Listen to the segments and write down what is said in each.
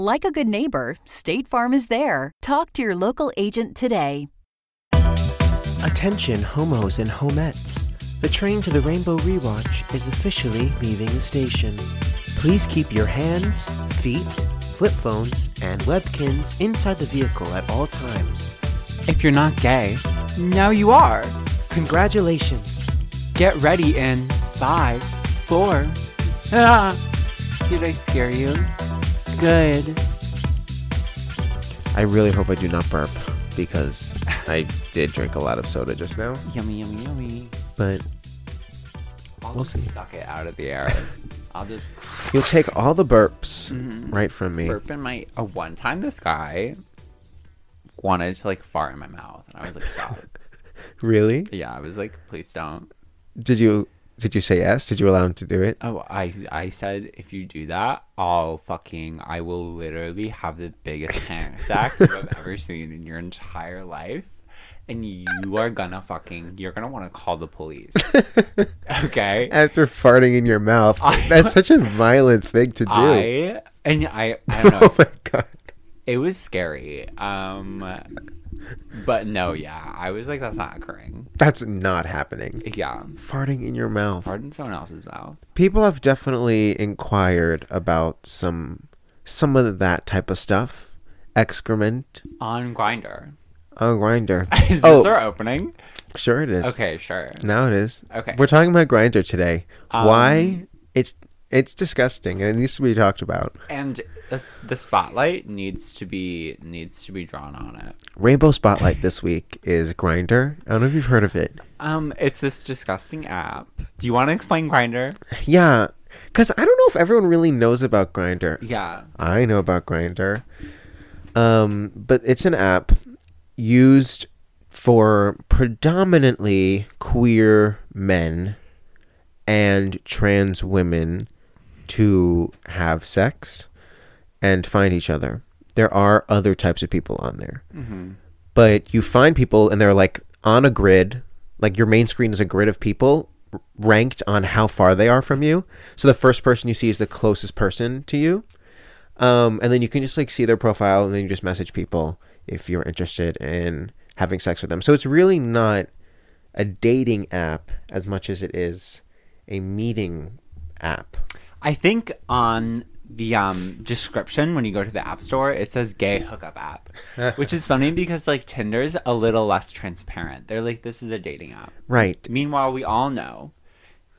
Like a good neighbor, State Farm is there. Talk to your local agent today. Attention, homos and homettes. The train to the Rainbow Rewatch is officially leaving the station. Please keep your hands, feet, flip phones, and Webkinz inside the vehicle at all times. If you're not gay, now you are. Congratulations. Get ready in five, four. Ah, did I scare you? Good. I really hope I do not burp because I did drink a lot of soda just now. Yummy, yummy, yummy. But I'll We'll just see. suck it out of the air. I'll just you'll take all the burps Mhm. right from me. burp in my. Oh, one time this guy wanted to like fart in my mouth, and I was like, stop. Really? yeah, I was like, please don't. Did you did you say yes? Did you allow him to do it? Oh, I I said if you do that, I'll fucking I will literally have the biggest panic attack you've ever seen in your entire life. And you are gonna fucking you're gonna want to call the police. okay? After farting in your mouth. I- That's such a violent thing to do. I and I I don't oh know. oh my god. It was scary. Um but no, yeah. I was like that's not occurring. That's not happening. Yeah. Farting in your mouth. Fart in someone else's mouth. People have definitely inquired about some some of that type of stuff. Excrement On Grindr. on Grindr. Is oh, this our opening? sure it is. Okay, sure. Now it is. Okay. We're talking about Grindr today. Why? Um, It's it's disgusting and it needs to be talked about. and this, the spotlight needs to be needs to be drawn on it. Rainbow Spotlight this week is Grindr. I don't know if you've heard of it. Um, it's this disgusting app. Do you want to explain Grindr? Yeah, because I don't know if everyone really knows about Grindr. Yeah. I know about Grindr. Um, but it's an app used for predominantly queer men and trans women to have sex and find each other. There are other types of people on there. Mm-hmm. But you find people and they're like on a grid, like your main screen is a grid of people ranked on how far they are from you. So the first person you see is the closest person to you. Um, and then you can just like see their profile and then you just message people if you're interested in having sex with them. So it's really not a dating app as much as it is a meeting app. I think on the um description when you go to the app store it says gay hookup app which is funny because like tinder's a little less transparent they're like this is a dating app Right. meanwhile we all know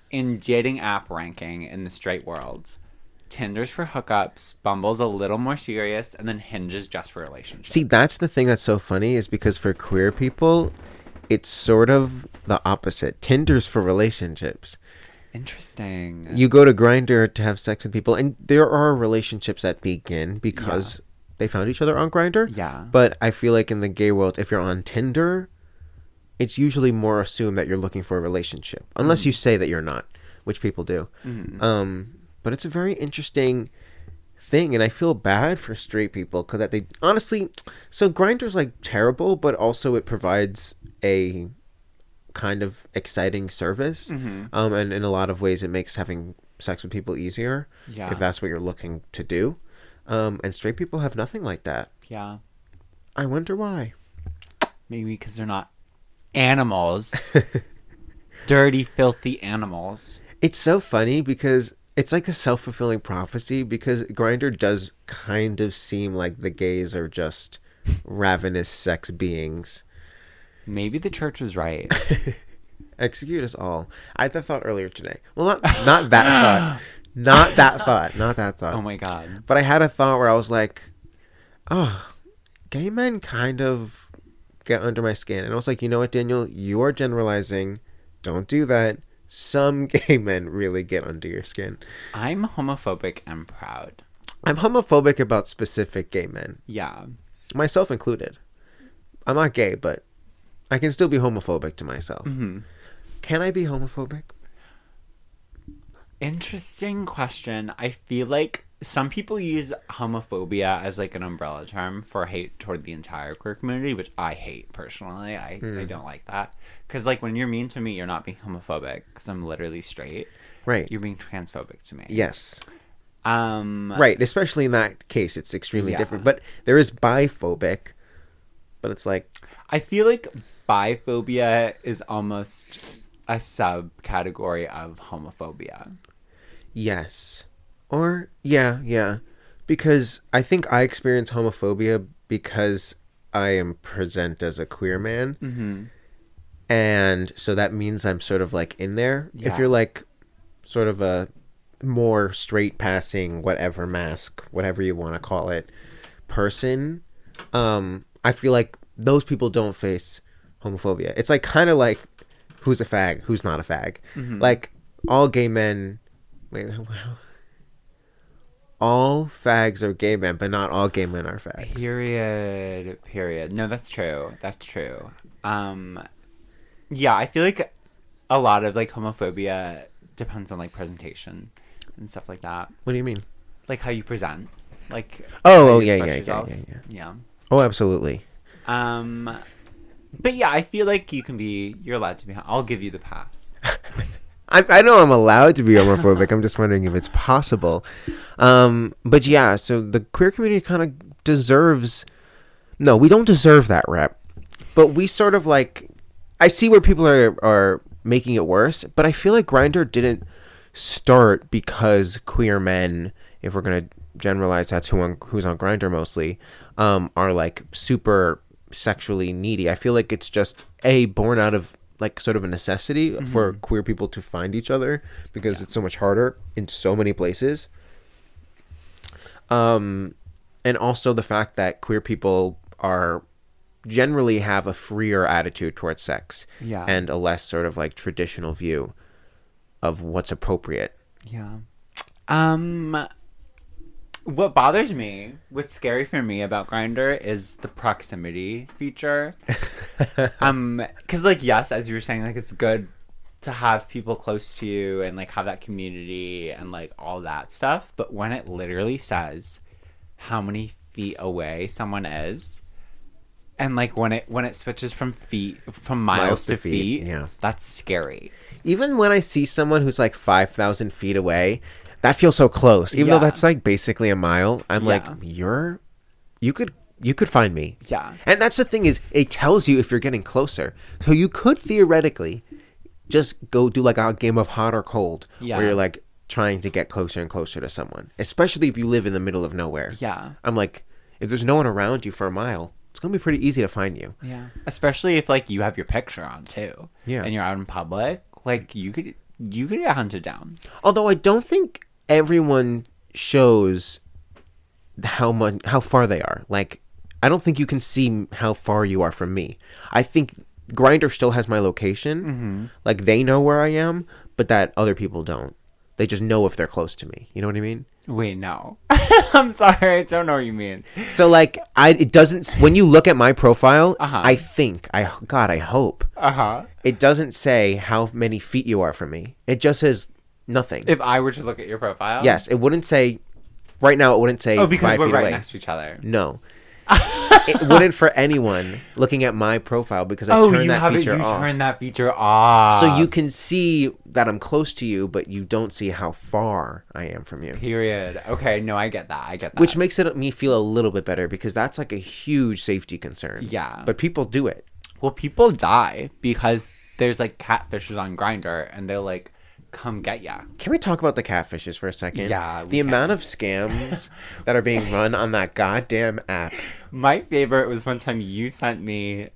in dating app ranking in the straight world tinder's for hookups bumble's a little more serious and then Hinge's just for relationships See, that's the thing that's so funny is because for queer people, it's sort of the opposite. Tinder's for relationships. Interesting You go to Grindr to have sex with people, and there are relationships that begin because they found each other on Grindr. yeah But I feel like in the gay world, if you're on Tinder, it's usually more assumed that you're looking for a relationship, unless you say that you're not, which people do. Mhm. Um, but it's a very interesting thing, and I feel bad for straight people because that they honestly. So Grindr's like terrible, but also it provides a kind of exciting service. Mhm. Um, and in a lot of ways, it makes having sex with people easier yeah if that's what you're looking to do. Um, and straight people have nothing like that. yeah I wonder why. maybe because they're not animals dirty filthy animals It's so funny because it's like a self fulfilling prophecy because Grindr does kind of seem like the gays are just ravenous sex beings. Maybe the church was right Execute us all. I had that thought earlier today. Well, not not that thought, not that thought, not that thought. oh my god But I had a thought where I was like, oh, gay men kind of get under my skin. And I was like, you know what, Daniel? You are generalizing. Don't do that. Some gay men really get under your skin. i'm homophobic and proud I'm homophobic about specific gay men, yeah myself included. I'm not gay, but I can still be homophobic to myself. Mm-hmm. Can I be homophobic? Interesting question. I feel like some people use homophobia as like an umbrella term for hate toward the entire queer community, which I hate personally. I, I don't like that. Because, like, when you're mean to me, you're not being homophobic because I'm literally straight. Right. You're being transphobic to me. Yes. Um, Right. Especially in that case, it's extremely Yeah. different. But there is biphobic, but it's like, I feel like biphobia is almost a subcategory of homophobia. yes. Or, yeah, yeah. Because I think I experience homophobia because I am present as a queer man. Mm-hmm. and so that means I'm sort of like in there. If you're like sort of a more straight passing whatever mask, whatever you want to call it, person, um, I feel like those people don't face homophobia. It's like kind of like who's a fag, who's not a fag. Like all gay men. Wait, all fags are gay men, but not all gay men are fags. Period. Period. No, that's true. That's true. Um, yeah, I feel like a lot of like homophobia depends on like presentation and stuff like that, What do you mean? like how you present, like Oh, oh, yeah, yeah, yeah, yeah, yeah. yeah. Oh, absolutely. Um, but yeah, I feel like you can be. You're allowed to be. I'll give you the pass. I, I know I'm allowed to be homophobic. I'm just wondering if it's possible. Um, but yeah, so the queer community kind of deserves. No, we don't deserve that rep, but we sort of like. I see where people are are making it worse, but I feel like Grindr didn't start because queer men, if we're gonna generalize, that's who on who's on Grindr mostly, um, are like super sexually needy. I feel like it's just a born out of like sort of a necessity for queer people to find each other because it's so much harder in so many places. Um, and also the fact that queer people are generally have a freer attitude towards sex Yeah. and a less sort of like traditional view of what's appropriate. Yeah. Um what bothers me, what's scary for me about Grindr is the proximity feature. um cuz like yes, as you were saying like it's good to have people close to you and like have that community and like all that stuff, but when it literally says how many feet away someone is and like when it when it switches from feet from miles, Miles to, to feet, feet, yeah. that's scary. Even when I see someone who's like 5,000 feet away, that feels so close. Even Yeah. though that's like basically a mile, I'm like, you're, you could, you could find me. Yeah. And that's the thing is, it tells you if you're getting closer. So you could theoretically just go do like a game of hot or cold, Yeah. where you're like trying to get closer and closer to someone. Especially if you live in the middle of nowhere. Yeah. I'm like, if there's no one around you for a mile, it's gonna be pretty easy to find you. Yeah. Especially if like you have your picture on too. Yeah. And you're out in public, like you could you could get hunted down. Although I don't think everyone shows how much how far they are. Like I don't think you can see how far you are from me. I think Grindr still has my location. Like they know where I am, but that other people don't. They just know if they're close to me. You know what I mean? Wait, no. I'm sorry, I don't know what you mean. So like I it doesn't when you look at my profile, Uh-huh. I think I god I hope Uh-huh. it doesn't say how many feet you are from me. It just says nothing. If I were to look at your profile. yes, it wouldn't say right now it wouldn't say Oh, because 5 we're feet right away. next to each other. No. it wouldn't for anyone looking at my profile because I oh, turn you that have it. You off. turn that feature off. so you can see that I'm close to you, but you don't see how far I am from you. Period. Okay, no, I get that. I get that. Which makes it me feel a little bit better because that's like a huge safety concern. Yeah. But people do it. well, people die because there's like catfishes on Grindr, and they're like come get ya. Can we talk about the catfishes for a second? Yeah, The can. amount of scams that are being run on that goddamn app. My favorite was one time you sent me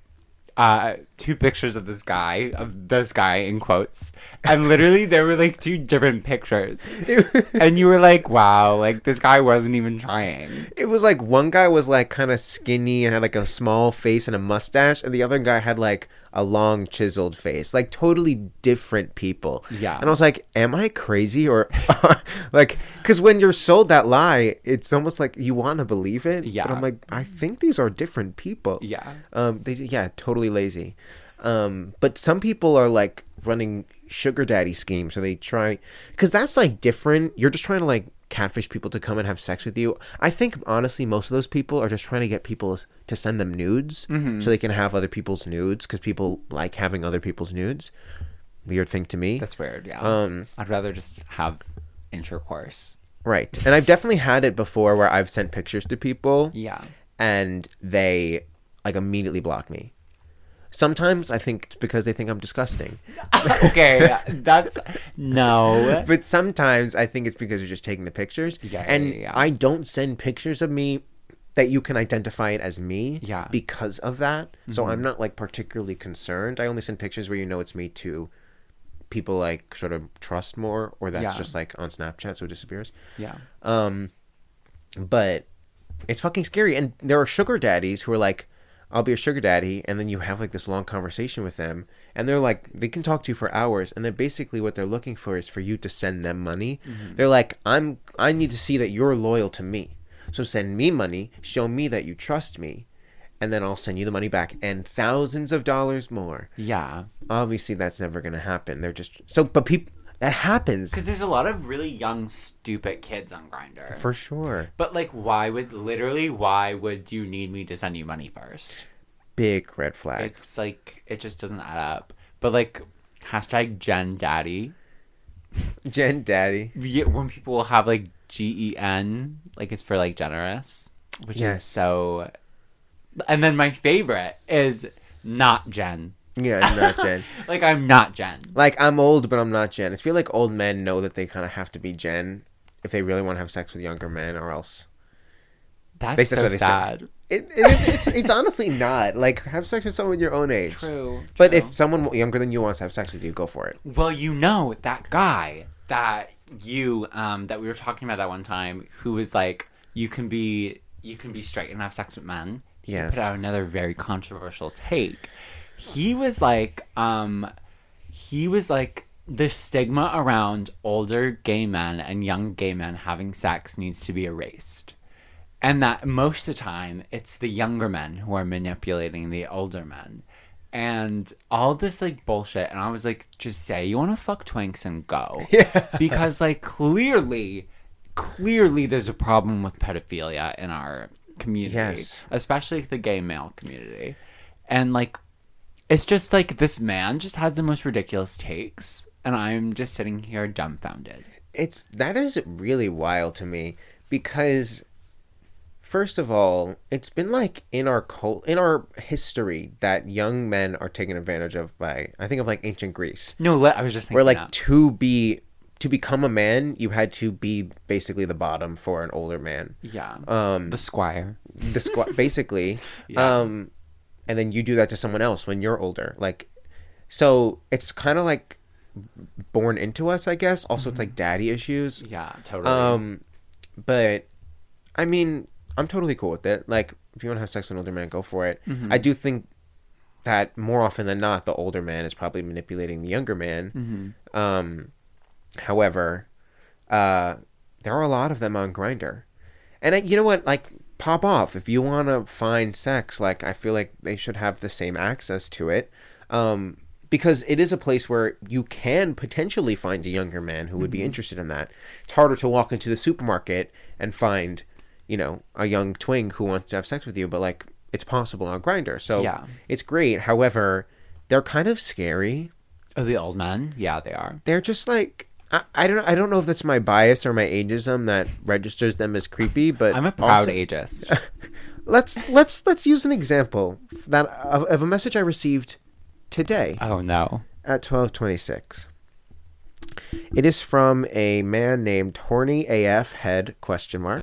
uh two pictures of this guy of this guy in quotes and literally there were like two different pictures and you were like wow like this guy wasn't even trying It was like one guy was like kind of skinny and had like a small face and a mustache, and the other guy had like a long chiseled face, like totally different people. Yeah. And I was like, am I crazy or like cuz when you're sold that lie, it's almost like you want to believe it, Yeah. but I'm like I think these are different people. Yeah. Um they yeah, totally lazy. Um but some people are like running sugar daddy schemes so they try cuz that's like different. You're just trying to like catfish people to come and have sex with you. I think honestly most of those people are just trying to get people to send them nudes Mm-hmm. so they can have other people's nudes cuz people like having other people's nudes. Weird thing to me. That's weird. Yeah. Um, I'd rather just have intercourse. Right. And I've definitely had it before where I've sent pictures to people Yeah. and they like immediately block me. Sometimes I think it's because they think I'm disgusting. okay. That's no. But sometimes I think it's because you're just taking the pictures. Yeah, and yeah, yeah. I don't send pictures of me that you can identify it as me Yeah. Mm-hmm. because of that. So I'm not like particularly concerned. I only send pictures where you know it's me to people like sort of trust more or that's Yeah. just like on Snapchat so it disappears. Yeah. Um, but it's fucking scary. And there are sugar daddies who are like, I'll be a sugar daddy, and then you have like this long conversation with them, and they're like, they can talk to you for hours, and then basically what they're looking for is for you to send them money. Mm-hmm. They're like, I'm, I need to see that you're loyal to me, so send me money, show me that you trust me, and then I'll send you the money back and thousands of dollars more. Yeah. Obviously, that's never gonna happen. They're just so, but people that happens Because there's a lot of really young, stupid kids on Grindr. for sure. But like, why would literally why would you need me to send you money first? Big red flag. It's like it just doesn't add up. But like hashtag Gen Daddy. Jen Daddy. Yeah, when people will have like G E N, like it's for like generous, which Yes. is so. And then my favorite is not Jen. Yeah, I'm not Jen. Like I'm not Jen. Like I'm old, but I'm not Jen. I feel like old men know that they kind of have to be Jen if they really want to have sex with younger men, or else That's That's so they sad. it, it it's it's honestly not. Like have sex with someone your own age. True. But true. if someone younger than you wants to have sex with you, go for it. Well, you know that guy that you um that we were talking about that one time who was like you can be you can be straight and have sex with men. He Yes. put out another very controversial take. He was like um he was like the stigma around older gay men and young gay men having sex needs to be erased. And that most of the time it's the younger men who are manipulating the older men. And all this like bullshit. And I was like, just say you want to fuck twinks and go. Yeah. Because like clearly, clearly there's a problem with pedophilia in our community. Yes. Especially the gay male community. And like, it's just like this man just has the most ridiculous takes. And I'm just sitting here dumbfounded. It's that is really wild to me because first of all, it's been like in our cult in our history that young men are taken advantage of by I think of like ancient Greece. No, let, I was just thinking where like that. to be to become a man you had to be basically the bottom for an older man yeah. um the squire. the squat basically Yeah. um and then you do that to someone else when you're older like so it's kind of like born into us i guess. Also it's like daddy issues. Yeah, totally. um but i mean i'm totally cool with it. Like if you want to have sex with an older man go for it. I do think that more often than not the older man is probably manipulating the younger man. Um however uh there are a lot of them on Grindr and I, you know what? Like pop off if you want to find sex like i feel like they should have the same access to it um because it is a place where you can potentially find a younger man who would be interested in that it's harder to walk into the supermarket and find you know a young twink who wants to have sex with you but like it's possible on Grindr so Yeah. it's great however they're kind of scary oh, the old men? Yeah, they are. they're just like I, I don't I don't know if that's my bias or my ageism that registers them as creepy, but I'm a proud also- ageist. Let's let's let's use an example that of, of a message I received today oh no. at twelve twenty six. It is from a man named Horny AF Head question mark,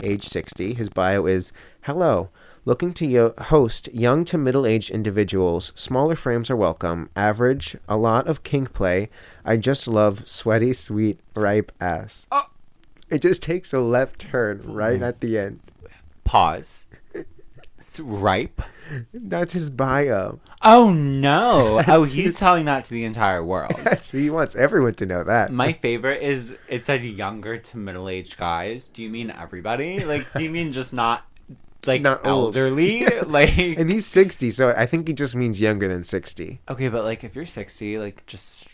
age sixty. His bio is hello. Looking to yo- host young to middle aged individuals. Smaller frames are welcome. Average, a lot of kink play. I just love sweaty, sweet, ripe ass. Oh. It just takes a left turn right mm. at the end. Pause. S- ripe. That's his bio. Oh no! oh, he's telling that to the entire world. That's, he wants everyone to know that. My favorite is it said younger to middle aged guys. Do you mean everybody? Like, do you mean just not like Not old. elderly? like, and he's 60, so I think he just means younger than 60. okay, but like if you're sixty, like just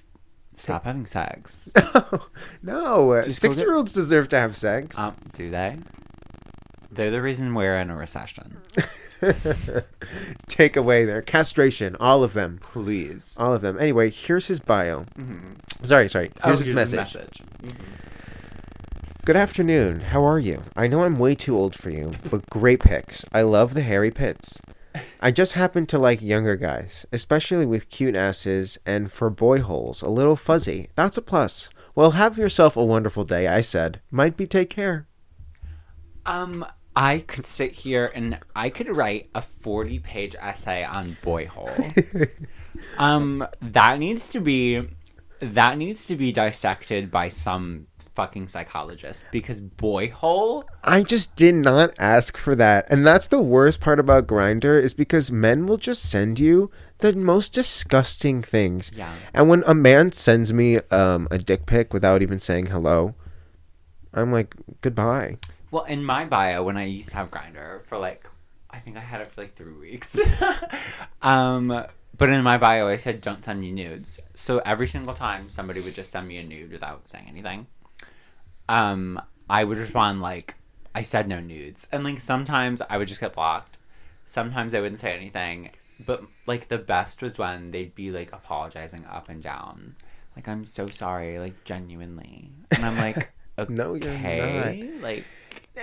stop having sex. no, uh, Just go 60 get- year olds deserve to have sex. Um, do they? They're the reason we're in a recession. Take away their castration, all of them. Please. All of them. Anyway, here's his bio. Sorry, sorry. Oh, Here's his message. message. Good afternoon. How are you? I know I'm way too old for you, but great pics. I love the hairy pits. I just happen to like younger guys, especially with cute asses and for boy holes, a little fuzzy. That's a plus. Well, have yourself a wonderful day, I said. Might be take care. Um, I could sit here and I could write a forty-page essay on boyhole. um, that needs to be that needs to be dissected by some fucking psychologist because boyhole. I just did not ask for that. And that's the worst part about Grindr is because men will just send you the most disgusting things. Yeah. And when a man sends me um, a dick pic without even saying hello, I'm like, goodbye. Well, in my bio, when I used to have Grindr for like, I think I had it for like three weeks. um, but in my bio, I said, "Don't send me nudes." So every single time somebody would just send me a nude without saying anything, um, I would respond like, "I said no nudes," and like sometimes I would just get blocked. Sometimes I wouldn't say anything, but like the best was when they'd be like apologizing up and down, like "I'm so sorry," like genuinely, and I'm like, "Okay, No, you're not. like."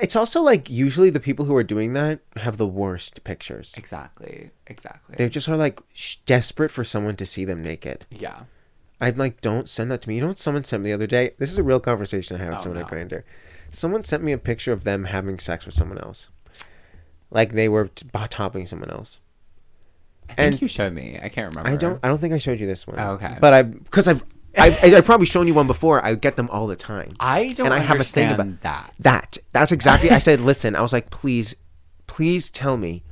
It's also like usually the people who are doing that have the worst pictures. Exactly. Exactly. They just are like sh- desperate for someone to see them naked. yeah. I'm like, don't send that to me. You know what someone sent me the other day? This is a real conversation I had with Oh, someone no. at Grindr. Someone sent me a picture of them having sex with someone else. Like they were t- topping someone else. I think And- you showed me. I can't remember. I don't. I don't think I showed you this one. Oh, okay. But I, because I've, I've, I've probably shown you one before. I get them all the time. I don't and I have a thing about that. That. That's exactly. I said, listen. I was like, please, please tell me,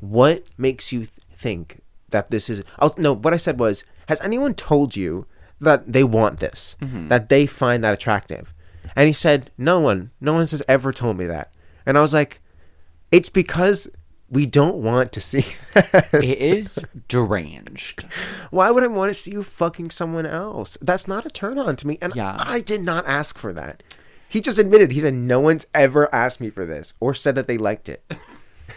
what makes you th- think that this is? I was no. What I said was, has anyone told you that they want this? Mm-hmm. That they find that attractive? And he said, no one. No one has ever told me that. And I was like, it's because we don't want to see. that. It is deranged. Why would I want to see you fucking someone else? That's not a turn on to me. And Yeah. I did not ask for that. He just admitted, he said, no one's ever asked me for this or said that they liked it.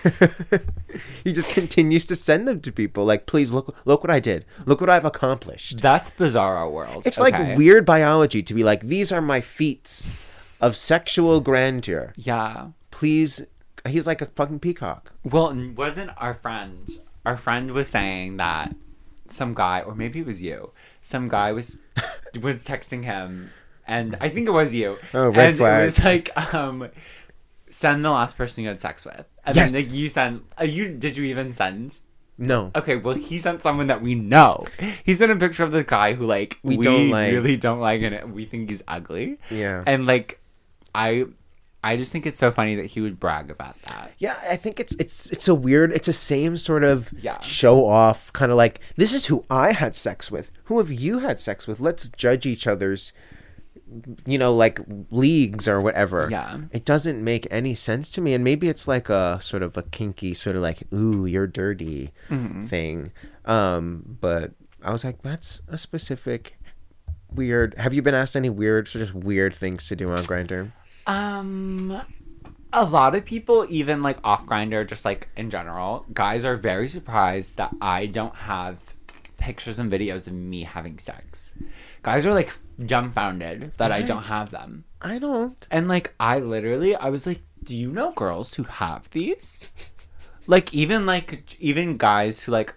he just continues to send them to people. Like, please look, look what I did. Look what I've accomplished. That's bizarro world. It's okay? like weird biology to be like, these are my feats of sexual grandeur. Yeah. Please. He's like a fucking peacock. Well, wasn't our friend? Our friend was saying that some guy, or maybe it was you. Some guy was was texting him, and I think it was you. Oh, red and flag. it was like, um, send the last person you had sex with, and Yes. then like you sent. Uh, you did you even send? No. Okay, well, he sent someone that we know. He sent a picture of this guy who, like, We we, don't like. really don't like, and we think he's ugly. Yeah. And like, I, I just think it's so funny that he would brag about that. Yeah, I think it's it's it's a weird. It's the same sort of Yeah. show off, kind of like this is who I had sex with. Who have you had sex with? Let's judge each other's, you know, like leagues or whatever. Yeah. it doesn't make any sense to me. And maybe it's like a sort of a kinky, sort of like ooh, you're dirty Mm-hmm. thing. Um, but I was like, that's a specific weird. Have you been asked any weird, sort of weird things to do on Grindr? Um, a lot of people, even like off Grindr, just like in general, guys are very surprised that I don't have pictures and videos of me having sex. Guys are like dumbfounded that I don't have them. I don't. And like I literally I was like, "Do you know girls who have these?" like even like even guys who like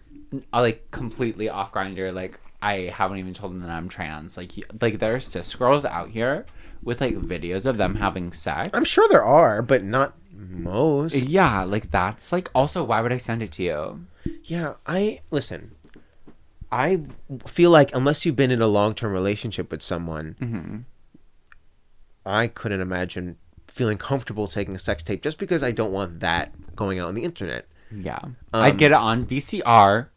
are like completely off Grindr like I haven't even told them that I'm trans. Like y- like there's cis girls out here with like videos of them having sex. I'm sure there are, but not most. Yeah, like that's like also why would I send it to you? Yeah, I listen. I feel like unless you've been in a long-term relationship with someone, I couldn't imagine feeling comfortable taking a sex tape just because I don't want that going out on the internet. Yeah. I'd get it on VCR.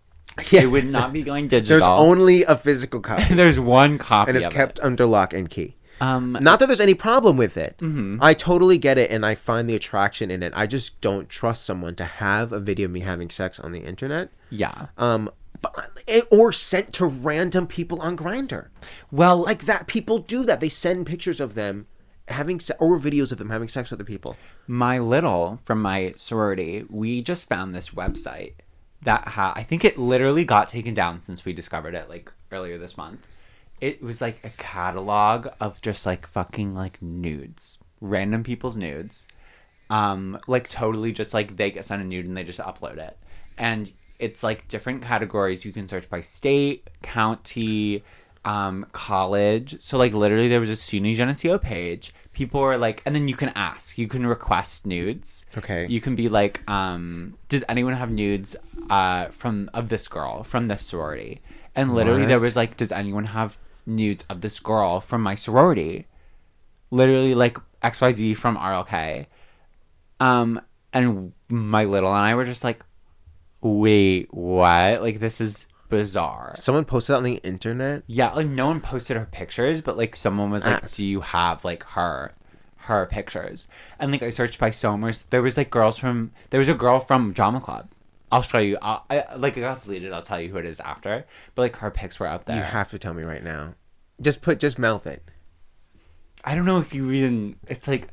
Yeah. It would not be going digital. There's only a physical copy, There's one copy and it's kept under lock and key. Um, Not that there's any problem with it. Mm-hmm. I totally get it, and I find the attraction in it. I just don't trust someone to have a video of me having sex on the internet, yeah. um, or sent to random people on Grindr. Well, Like that, people do that. They send pictures of them having se- or videos of them having sex with other people. my little from my sorority, we just found this website that ha- I think it literally got taken down since we discovered it like earlier this month. It was like a catalog of just like fucking like nudes, random people's nudes. Um, like totally just like they get sent a nude and they just upload it. And it's like different categories you can search by state, county, um, college. So like literally there was a SUNY Geneseo page. People were like and then you can ask. You can request nudes. Okay. You can be like, um, does anyone have nudes uh from of this girl from this sorority? And literally there was like, does anyone have nudes of this girl from my sorority? Literally like XYZ from RLK. Um, and my little and I were just like, wait, what? Like, this is bizarre. Someone posted on the internet. Yeah, like, no one posted her pictures, but like, someone was like, Asked. do you have like her, her pictures? And like, I searched by Somers. There was like girls from, there was a girl from Drama Club. I'll show you. I'll, I, like, it got deleted. I'll tell you who it is after. But like, her pics were up there. You have to tell me right now. Just put, just mouth it. I don't know if you even, it's like,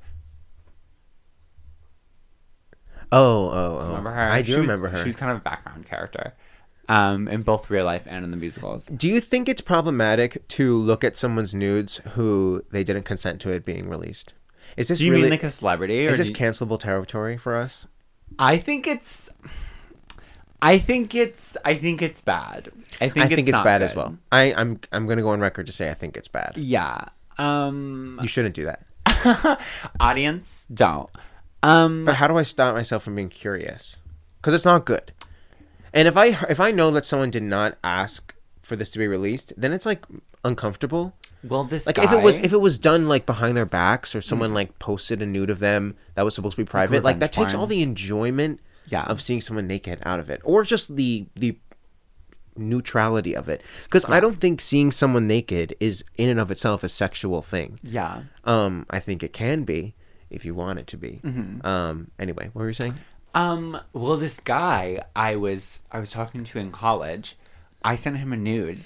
Oh, oh, oh. remember her? I do She was- remember her. She was kind of a background character. Um, in both real life and in the musicals. Do you think it's problematic to look at someone's nudes who they didn't consent to it being released? Is this Do you really mean like a celebrity? Or is this you- cancelable territory for us? I think it's. I think it's. I think it's bad. I think I think it's, bad as well. I, I'm I'm gonna go on record to say I think it's bad. Yeah. Um. You shouldn't do that. audience, don't. Um. But how do I stop myself from being curious? Because it's not good. And if I if I know that someone did not ask for this to be released, then it's like uncomfortable. Well, this Like if it was if it was done like behind their backs or someone like posted a nude of them that was supposed to be private, like, that takes porn. all the enjoyment Yeah. of seeing someone naked out of it, or just the the neutrality of it. Because I don't think seeing someone naked is in and of itself a sexual thing. Yeah. Um, I think it can be if you want it to be. Mm-hmm. Um, anyway, what were you saying? Um. Well, this guy I was I was talking to in college, I sent him a nude,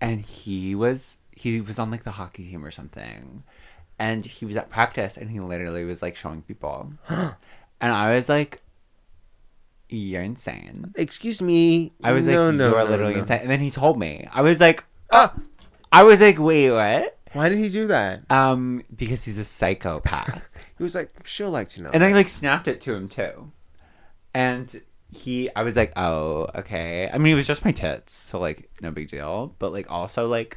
and he was he was on like the hockey team or something, and he was at practice and he literally was like showing people, and I was like, "You're insane." Excuse me. I was like, no, no, "You are no, literally no. insane," and then he told me. I was like, Ah, I was like, "Wait, what?" why did he do that? Um, because he's a psychopath. He was like, she'll like to know. and I like snapped it to him too. And he, I was like, oh, okay. I mean, it was just my tits, so like, no big deal. But like, also like,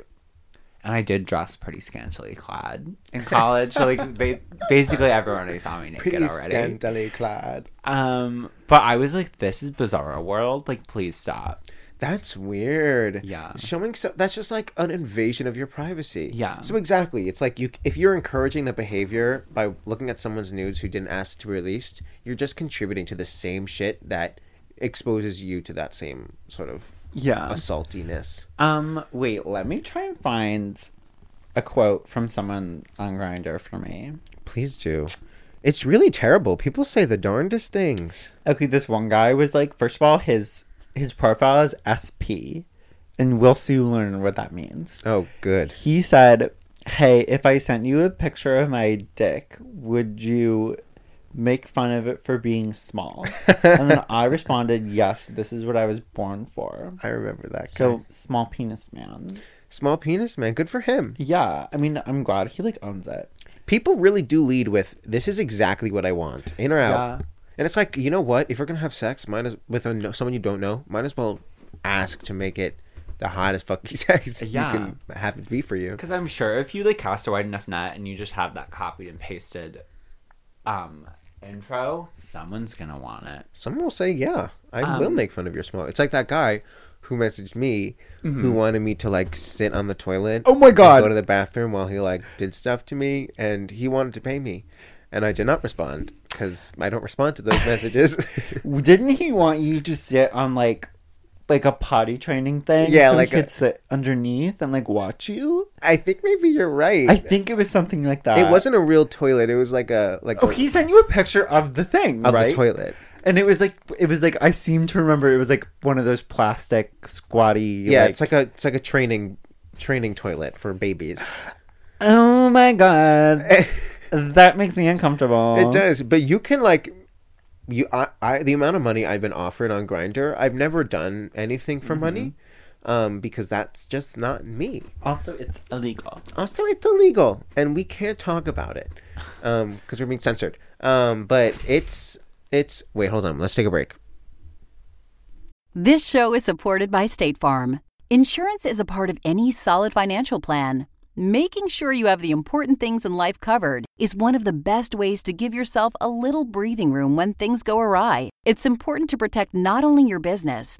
and I did dress pretty scantily clad in college, so like, ba- basically everyone already saw me naked pretty already. scantily clad. Um, but I was like, this is bizarre world. Like, please stop. That's weird. Yeah. Showing so that's just like an invasion of your privacy. Yeah. So exactly, it's like you if you're encouraging the behavior by looking at someone's nudes who didn't ask to be released, you're just contributing to the same shit that exposes you to that same sort of Yeah. assaultiness. Um, wait, let me try and find a quote from someone on Grindr for me. Please do. It's really terrible. People say the darndest things. Okay, this one guy was like, first of all, his his profile is SP, and we'll soon learn what that means. Oh, good. He said, "Hey, if I sent you a picture of my dick, would you make fun of it for being small?" and then I responded, "Yes, this is what I was born for." I remember that. Guy. So small penis man. small penis man, good for him. Yeah, I mean, I'm glad he like owns it. People really do lead with this is exactly what I want, in or out. Yeah. And it's like, you know what? If you're gonna have sex, might as with a, someone you don't know, might as well ask to make it the hottest fucking sex Yeah. you can have it be for you. Because I'm sure if you like cast a wide enough net and you just have that copied and pasted, um, intro, someone's gonna want it. Someone will say, "Yeah, I Um, will make fun of your small." It's like that guy who messaged me who wanted me to like sit on the toilet. Mm-hmm. Oh my and God. Go to the bathroom while he like did stuff to me, and he wanted to pay me. And I did not respond because I don't respond to those messages. Didn't he want you to sit on like like a potty training thing? Yeah, so like he a- could sit underneath and like watch you. I think maybe you're right. I think it was something like that. it wasn't a real toilet. It was like a like Oh, a, he sent you a picture of the thing, of right? the toilet. And it was like it was like I seem to remember it was like one of those plastic squatty. Yeah, it's like a it's like a training training toilet for babies. oh my god, that makes me uncomfortable. It does, but you can like you I, I the amount of money I've been offered on Grindr, I've never done anything for money. Um, because that's just not me. Also, it's illegal. Also, it's illegal, and we can't talk about it, um, because we're being censored. Um, but it's it's wait, hold on, let's take a break. This show is supported by State Farm. Insurance is a part of any solid financial plan. Making sure you have the important things in life covered is one of the best ways to give yourself a little breathing room when things go awry. It's important to protect not only your business,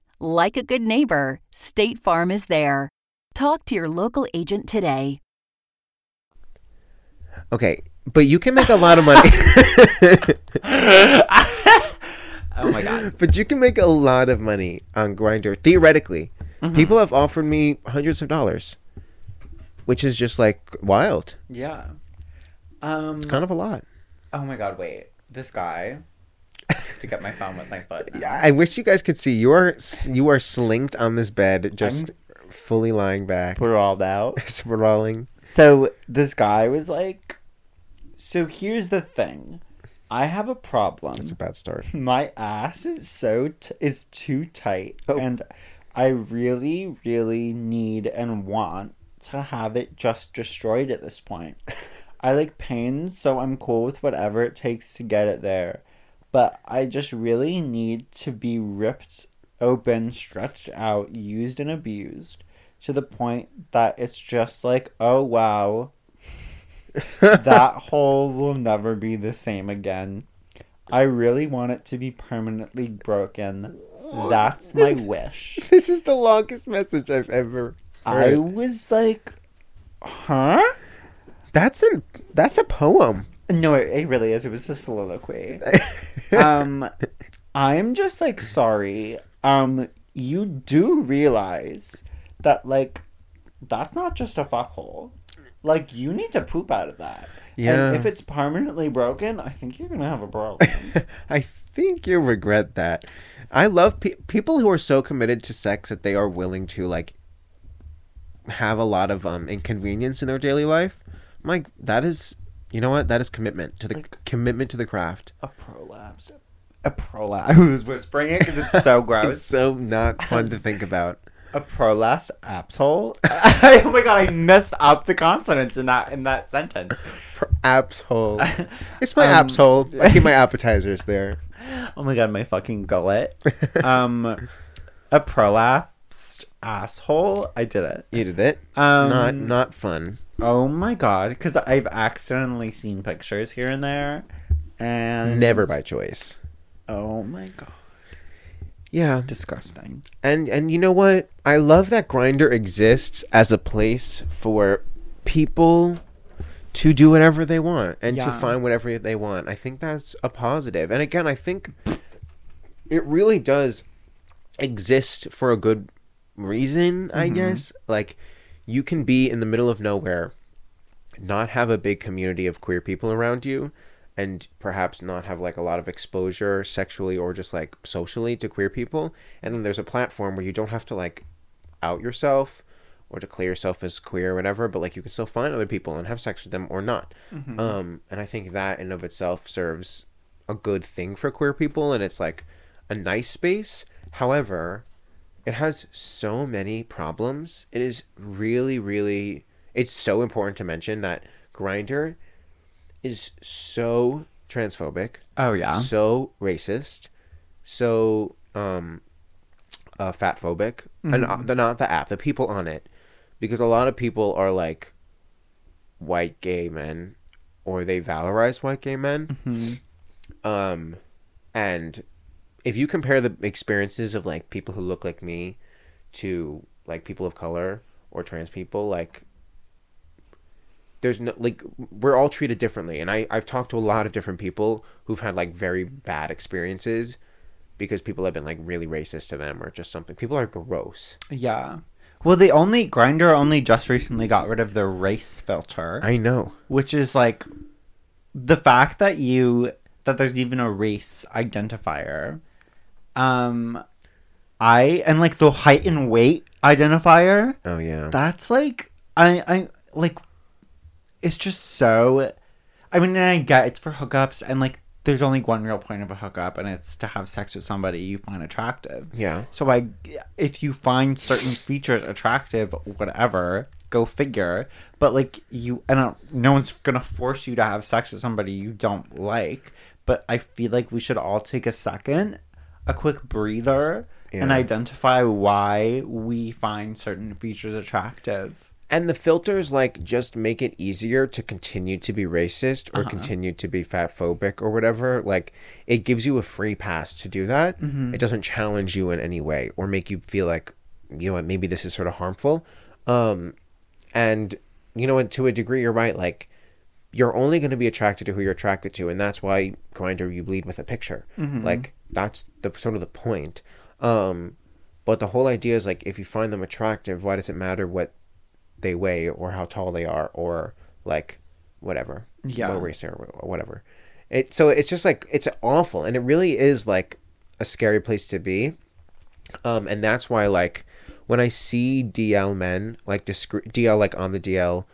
Like a good neighbor, State Farm is there. Talk to your local agent today. Okay, but you can make a lot of money. Oh my god. but you can make a lot of money on Grindr theoretically. People have offered me hundreds of dollars, which is just like wild. Yeah. Um. It's kind of a lot. Oh my god. Wait. This guy. To get my phone with my foot. I wish you guys could see you are you are slinked on this bed, just fully lying back, Sprawled out. sprawling. So this guy was like, "So here's the thing, I have a problem. It's a bad start. My ass is so t- is too tight, Oh. and I really, really need and want to have it just destroyed at this point. I like pain, so I'm cool with whatever it takes to get it there, but I just really need to be ripped open, stretched out, used and abused to the point that it's just like, oh wow, that hole will never be the same again. I really want it to be permanently broken. That's my wish. This is the longest message I've ever. I was like, huh? That's a that's a poem. No, it, it really is. It was a soliloquy. um, I'm just like sorry. Um, you do realize that like that's not just a fuckhole. Like you need to poop out of that. Yeah. And if it's permanently broken, I think you're gonna have a problem. I think you'll regret that. I love pe- people who are so committed to sex that they are willing to like have a lot of um inconvenience in their daily life. I'm like that is, you know what? That is commitment to the commitment to the craft. a prolapse. A prolapse. I was whispering it because it's so gross. It's so not fun to think about. a prolapse asshole. oh my god, I messed up the consonants in that in that sentence. For apps. It's my Um, apps hole. I keep my appetizers there. Oh my god, my fucking gullet. Um, a prolapsed asshole. I did it. You did it. Um, not not fun. Oh my god, because I've accidentally seen pictures here and there, and Never by choice. Oh my god, Yeah. disgusting. And and you know what? I love that Grindr exists as a place for people to do whatever they want and to Yeah. find whatever they want. I think that's a positive. And again, I think it really does exist for a good reason, I mm-hmm. guess. Like you can be in the middle of nowhere, not have a big community of queer people around you and perhaps not have like a lot of exposure sexually or just like socially to queer people and then there's a platform where you don't have to like out yourself or declare yourself as queer or whatever but like you can still find other people and have sex with them or not. Um and i think that in of itself serves a good thing for queer people and it's like a nice space. However it has so many problems. It is really really it's so important to mention that Grindr is so transphobic, Oh yeah. so racist, so um, uh, fat phobic, and uh, the not the app, the people on it, because a lot of people are like white gay men, or they valorize white gay men, um, and if you compare the experiences of like people who look like me to like people of color or trans people, like there's no like we're all treated differently and I, i've talked to a lot of different people who've had like very bad experiences because people have been like really racist to them or just something people are gross Yeah. Well, the only Grindr only just recently got rid of the race filter, i know which is like the fact that you that there's even a race identifier. Um, I and like the height and weight identifier. oh yeah That's like I I like it's just so I mean and I get it's for hookups and like there's only one real point of a hookup and it's to have sex with somebody you find attractive. yeah So I if you find certain features attractive whatever, go figure. But like you and uh, no one's going to force you to have sex with somebody you don't like, but I feel like we should all take a second, a quick breather and identify why we find certain features attractive. and the filters like just make it easier to continue to be racist or uh-huh. continue to be fat phobic or whatever. Like it gives you a free pass to do that. Mm-hmm. It doesn't challenge you in any way or make you feel like you know what maybe this is sort of harmful. Um and you know what to a degree you're right. Like you're only going to be attracted to who you're attracted to and that's why Grindr you bleed with a picture. Mm-hmm. Like that's the sort of the point um but the whole idea is like if you find them attractive why does it matter what they weigh or how tall they are or like whatever Yeah. what race or whatever it so it's just like it's awful and it really is like a scary place to be um and that's why like when i see dl men like discre- dl like on the dl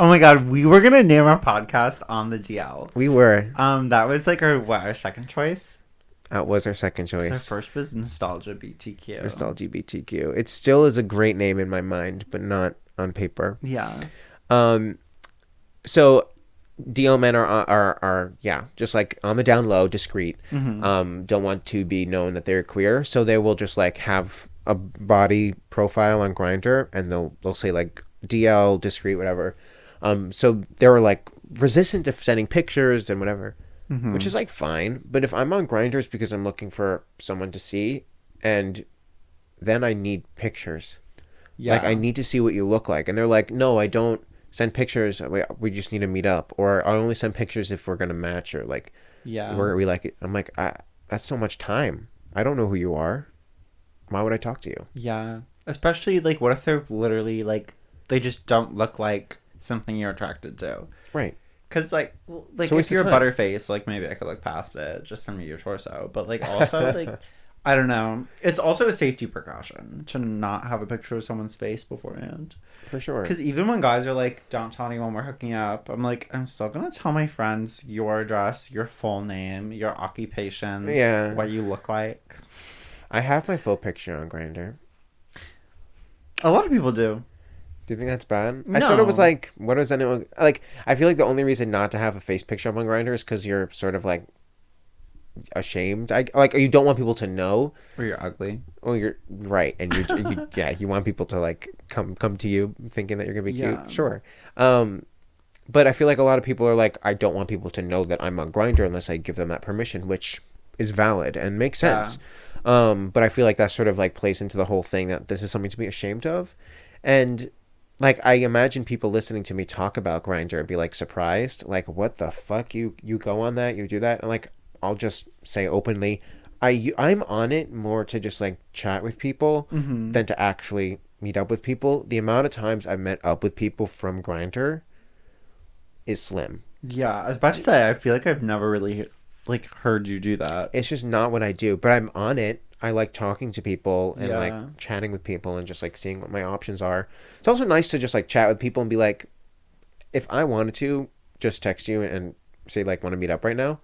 Oh my god, we were going to name our podcast on the DL. we were Um that was like our what, our second choice? That was our second choice Our first was nostalgia BTQ. it's all lgbtq it still is a great name in my mind but not on paper Yeah. Um, so DL men are, are are yeah, just like on the down low, discreet. Um, don't want to be known that they're queer, so they will just like have a body profile on Grindr, and they'll they'll say like DL discreet, whatever. Um, so they were like resistant to sending pictures and whatever, which is like fine. But if I'm on Grinders because I'm looking for someone to see, and then I need pictures. Yeah. Like I need to see what you look like, and they're like, no, I don't send pictures. We, we just need to meet up, or I only send pictures if we're gonna match, or like, Yeah. where we like it. I'm like, I, that's so much time. I don't know who you are. Why would I talk to you? Yeah. Especially like what if they're literally like they just don't look like something you're attracted to. Right. Cause like like if you're a butterface, like maybe I could look past it just to meet your torso. But like also like I don't know. It's also a safety precaution to not have a picture of someone's face beforehand. For sure. Because even when guys are like, "Don't tell anyone we're hooking up," I'm like, I'm still gonna tell my friends your address, your full name, your occupation, Yeah. what you look like. I have my full picture on Grindr. A lot of people do. Do you think that's bad? I sort of was like, what does anyone like? I feel like the only reason not to have a face picture up on Grindr is because you're sort of like ashamed. I like you don't want people to know. Or you're ugly. Oh, you're right, and you, you yeah, you want people to like come come to you thinking that you're gonna be Yeah. cute. Sure, um, but I feel like a lot of people are like, I don't want people to know that I'm on Grindr unless I give them that permission, which is valid and makes sense. Yeah. sense. Um, but I feel like that sort of like plays into the whole thing that this is something to be ashamed of, and like I imagine people listening to me talk about Grindr and be like surprised, like what the fuck you you go on that you do that, and like I'll just say openly, I I'm on it more to just like chat with people mm-hmm. than to actually meet up with people. The amount of times I've met up with people from Grindr is slim. Yeah, I was about to say. I feel like I've never really like heard you do that. It's just not what I do, but I'm on it. I like talking to people and Yeah. like chatting with people and just like seeing what my options are. It's also nice to just like chat with people and be like, if I wanted to just text you and say like want to meet up right now,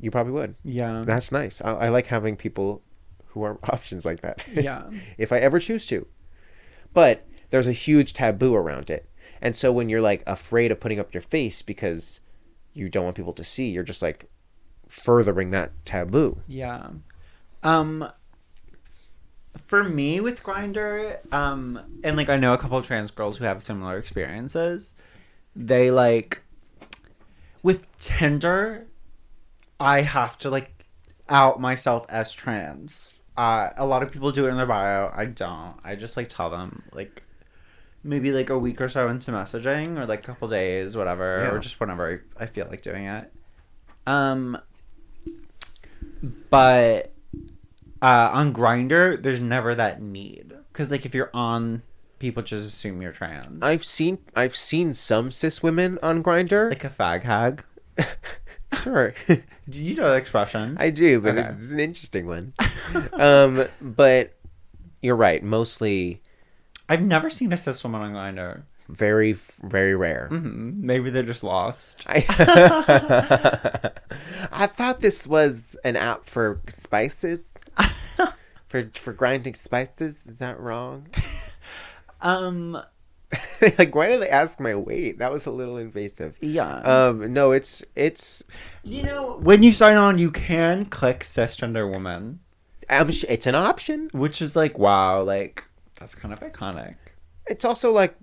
you probably would. Yeah. That's nice. I, I like having people who are options like that. Yeah. if I ever choose to. But there's a huge taboo around it. And so when you're like afraid of putting up your face because you don't want people to see. You're just like furthering that taboo. Yeah. Um for me with Grindr, um and like I know a couple of trans girls who have similar experiences. They like with Tinder, I have to like out myself as trans. Uh a lot of people do it in their bio. I don't. I just like tell them like maybe like a week or so into messaging or like a couple days, whatever, Yeah. or just whenever I feel like doing it. Um but uh, on Grindr, there's never that need because like if you're on, people just assume you're trans. I've seen I've seen some cis women on Grindr. like a fag hag. sure. Do you know that expression? I do, but Okay. it's an interesting one. um, but you're right. Mostly I've never seen a cis woman on Grindr. very, very rare. hmm Maybe they're just lost. I, I thought this was an app for spices. for for grinding spices. Is that wrong? Um. like, why did they ask my weight? That was a little invasive. Yeah. Um, no, it's it's you know, when you sign on, you can click cisgender woman, sh- it's an option. which is like wow, like that's kind of iconic. It's also like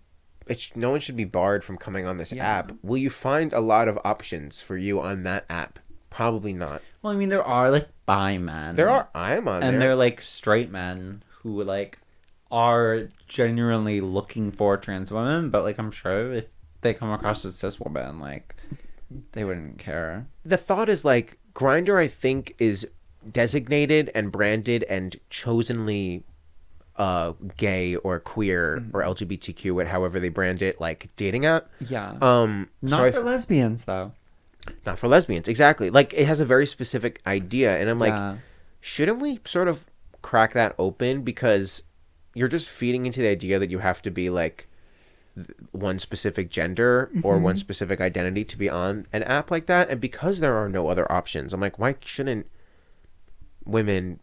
it's no one should be barred from coming on this Yeah. app. Will you find a lot of options for you on that app? Probably not. Well, I mean, there are like bi men. There are. I'm on and there. they're like straight men who like are genuinely looking for trans women but like i'm sure if they come across a cis woman like they wouldn't care the thought is like Grindr i think is designated and branded and chosenly uh gay or queer or lgbtq however they brand it like dating app yeah um not so for f- lesbians though not for lesbians. Exactly. Like it has a very specific idea and i'm like yeah. shouldn't we sort of crack that open? Because you're just feeding into the idea that you have to be like one specific gender or one mm-hmm. specific identity to be on an app like that and because there are no other options i'm like why shouldn't women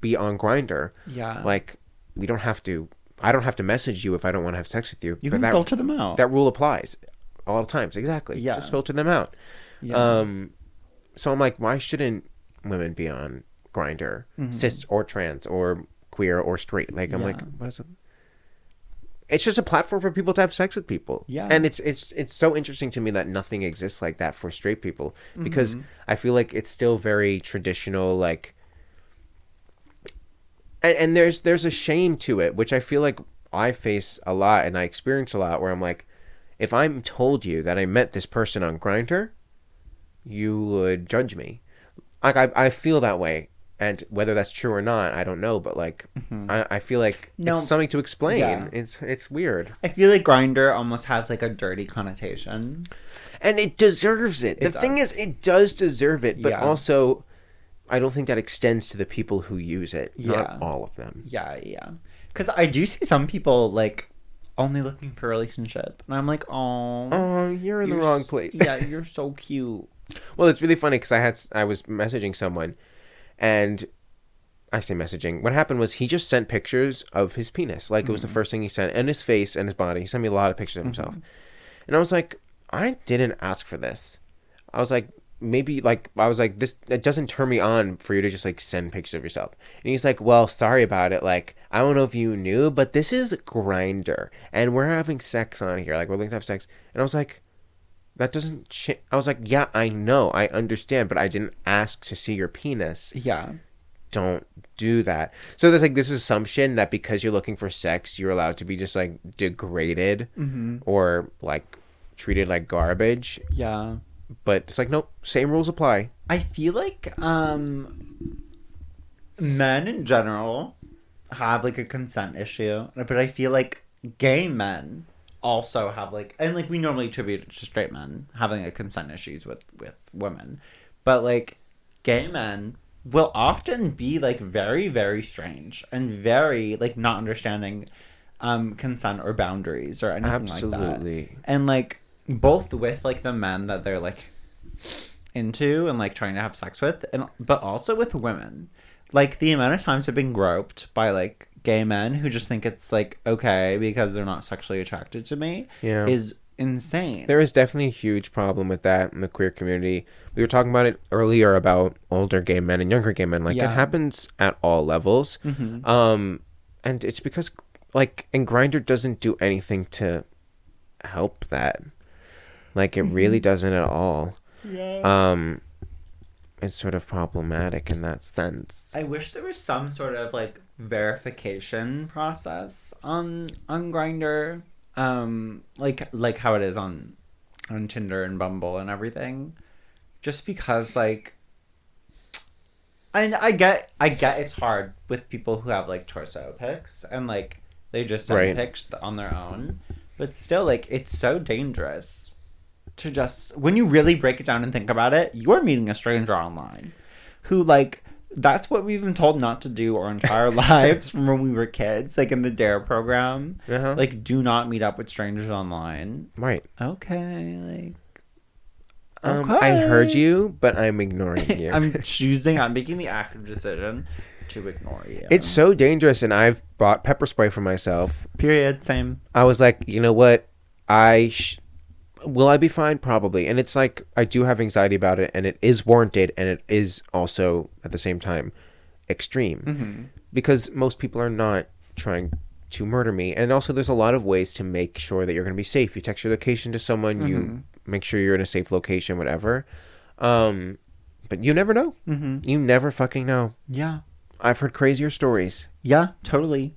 be on Grindr yeah. Like we don't have to i don't have to message you if i don't want to have sex with you you but can that, filter them out. that rule applies all times exactly Yeah. just filter them out yeah. um, so I'm like, why shouldn't women be on Grindr, cis or trans or queer or straight? Like, I'm like, Mm-hmm. What is it? It's just a platform for people to have sex with people. Yeah. and it's it's it's so interesting to me that nothing exists like that for straight people because Mm-hmm. I feel like it's still very traditional, like. And, and there's there's a shame to it, which I feel like I face a lot and I experience a lot, where I'm like, if I'm told you that I met this person on Grindr, you would judge me. Like I, I feel that way, and whether that's true or not, I don't know. But like, I, I feel like Mm-hmm. No, it's something to explain. yeah. It's it's weird, i feel like Grindr almost has like a dirty connotation and it deserves it. The It thing is, it does deserve it, but Yeah. also, I don't think that extends to the people who use it. Yeah. Not all of them. yeah yeah because i do see some people like only looking for a relationship and i'm like oh Oh, you're in the wrong place. yeah you're so cute Well, it's really funny because I had I was messaging someone, and I say messaging. What happened was he just sent pictures of his penis, like it was the mm-hmm. first thing he sent, and his face and his body. He sent me a lot of pictures of himself, mm-hmm. and I was like, I didn't ask for this. I was like, maybe like I was like this. It doesn't turn me on for you to just like send pictures of yourself. And he's like, well, sorry about it. Like I don't know if you knew, but this is Grindr, and we're having sex on here. Like we're going to have sex, and I was like that doesn't ch- i was like yeah i know i understand but i didn't ask to see your penis yeah don't do that so there's like this assumption that because you're looking for sex you're allowed to be just like degraded mm-hmm. or like treated like garbage yeah but it's like nope same rules apply I feel like um men in general have like a consent issue, but I feel like gay men also have like and like we normally attribute it to straight men having like consent issues with with women. But like gay men will often be like very very strange and very like not understanding um consent or boundaries or anything like that Absolutely. and like both with like the men that they're like into and like trying to have sex with and but also with women like the amount of times i've been groped by like gay men who just think it's like okay because they're not sexually attracted to me Yeah. is insane. There is definitely a huge problem with that in the queer community. We were talking about it earlier about older gay men and younger gay men. Like Yeah. it happens at all levels. Um, and it's because like and Grindr doesn't do anything to help that. Like it really doesn't at all. Um, it's sort of problematic in that sense. I wish there was some sort of like verification process on on Grindr, um, like like how it is on on Tinder and Bumble and everything. Just because like, and I get I get it's hard with people who have like torso pics and like they just send Right. pics on their own, but still like it's so dangerous to just when you really break it down and think about it, you're meeting a stranger online who like that's what we've been told not to do our entire lives from when we were kids, like in the Dare program. Uh-huh. Like, do not meet up with strangers online. Right. Okay, like Um, I heard you, but I'm ignoring you. I'm choosing. I'm making the active decision to ignore you. It's so dangerous, and I've bought pepper spray for myself. period. Same. I was like, you know what? I sh- will I be fine? Probably. And it's like I do have anxiety about it, and it is warranted, and it is also at the same time extreme because most people are not trying to murder me, and also there's a lot of ways to make sure that you're going to be safe. You text your location to someone, you make sure you're in a safe location, whatever. Um, but you never know. Mm-hmm. You never fucking know. Yeah. I've heard crazier stories. Yeah. Totally.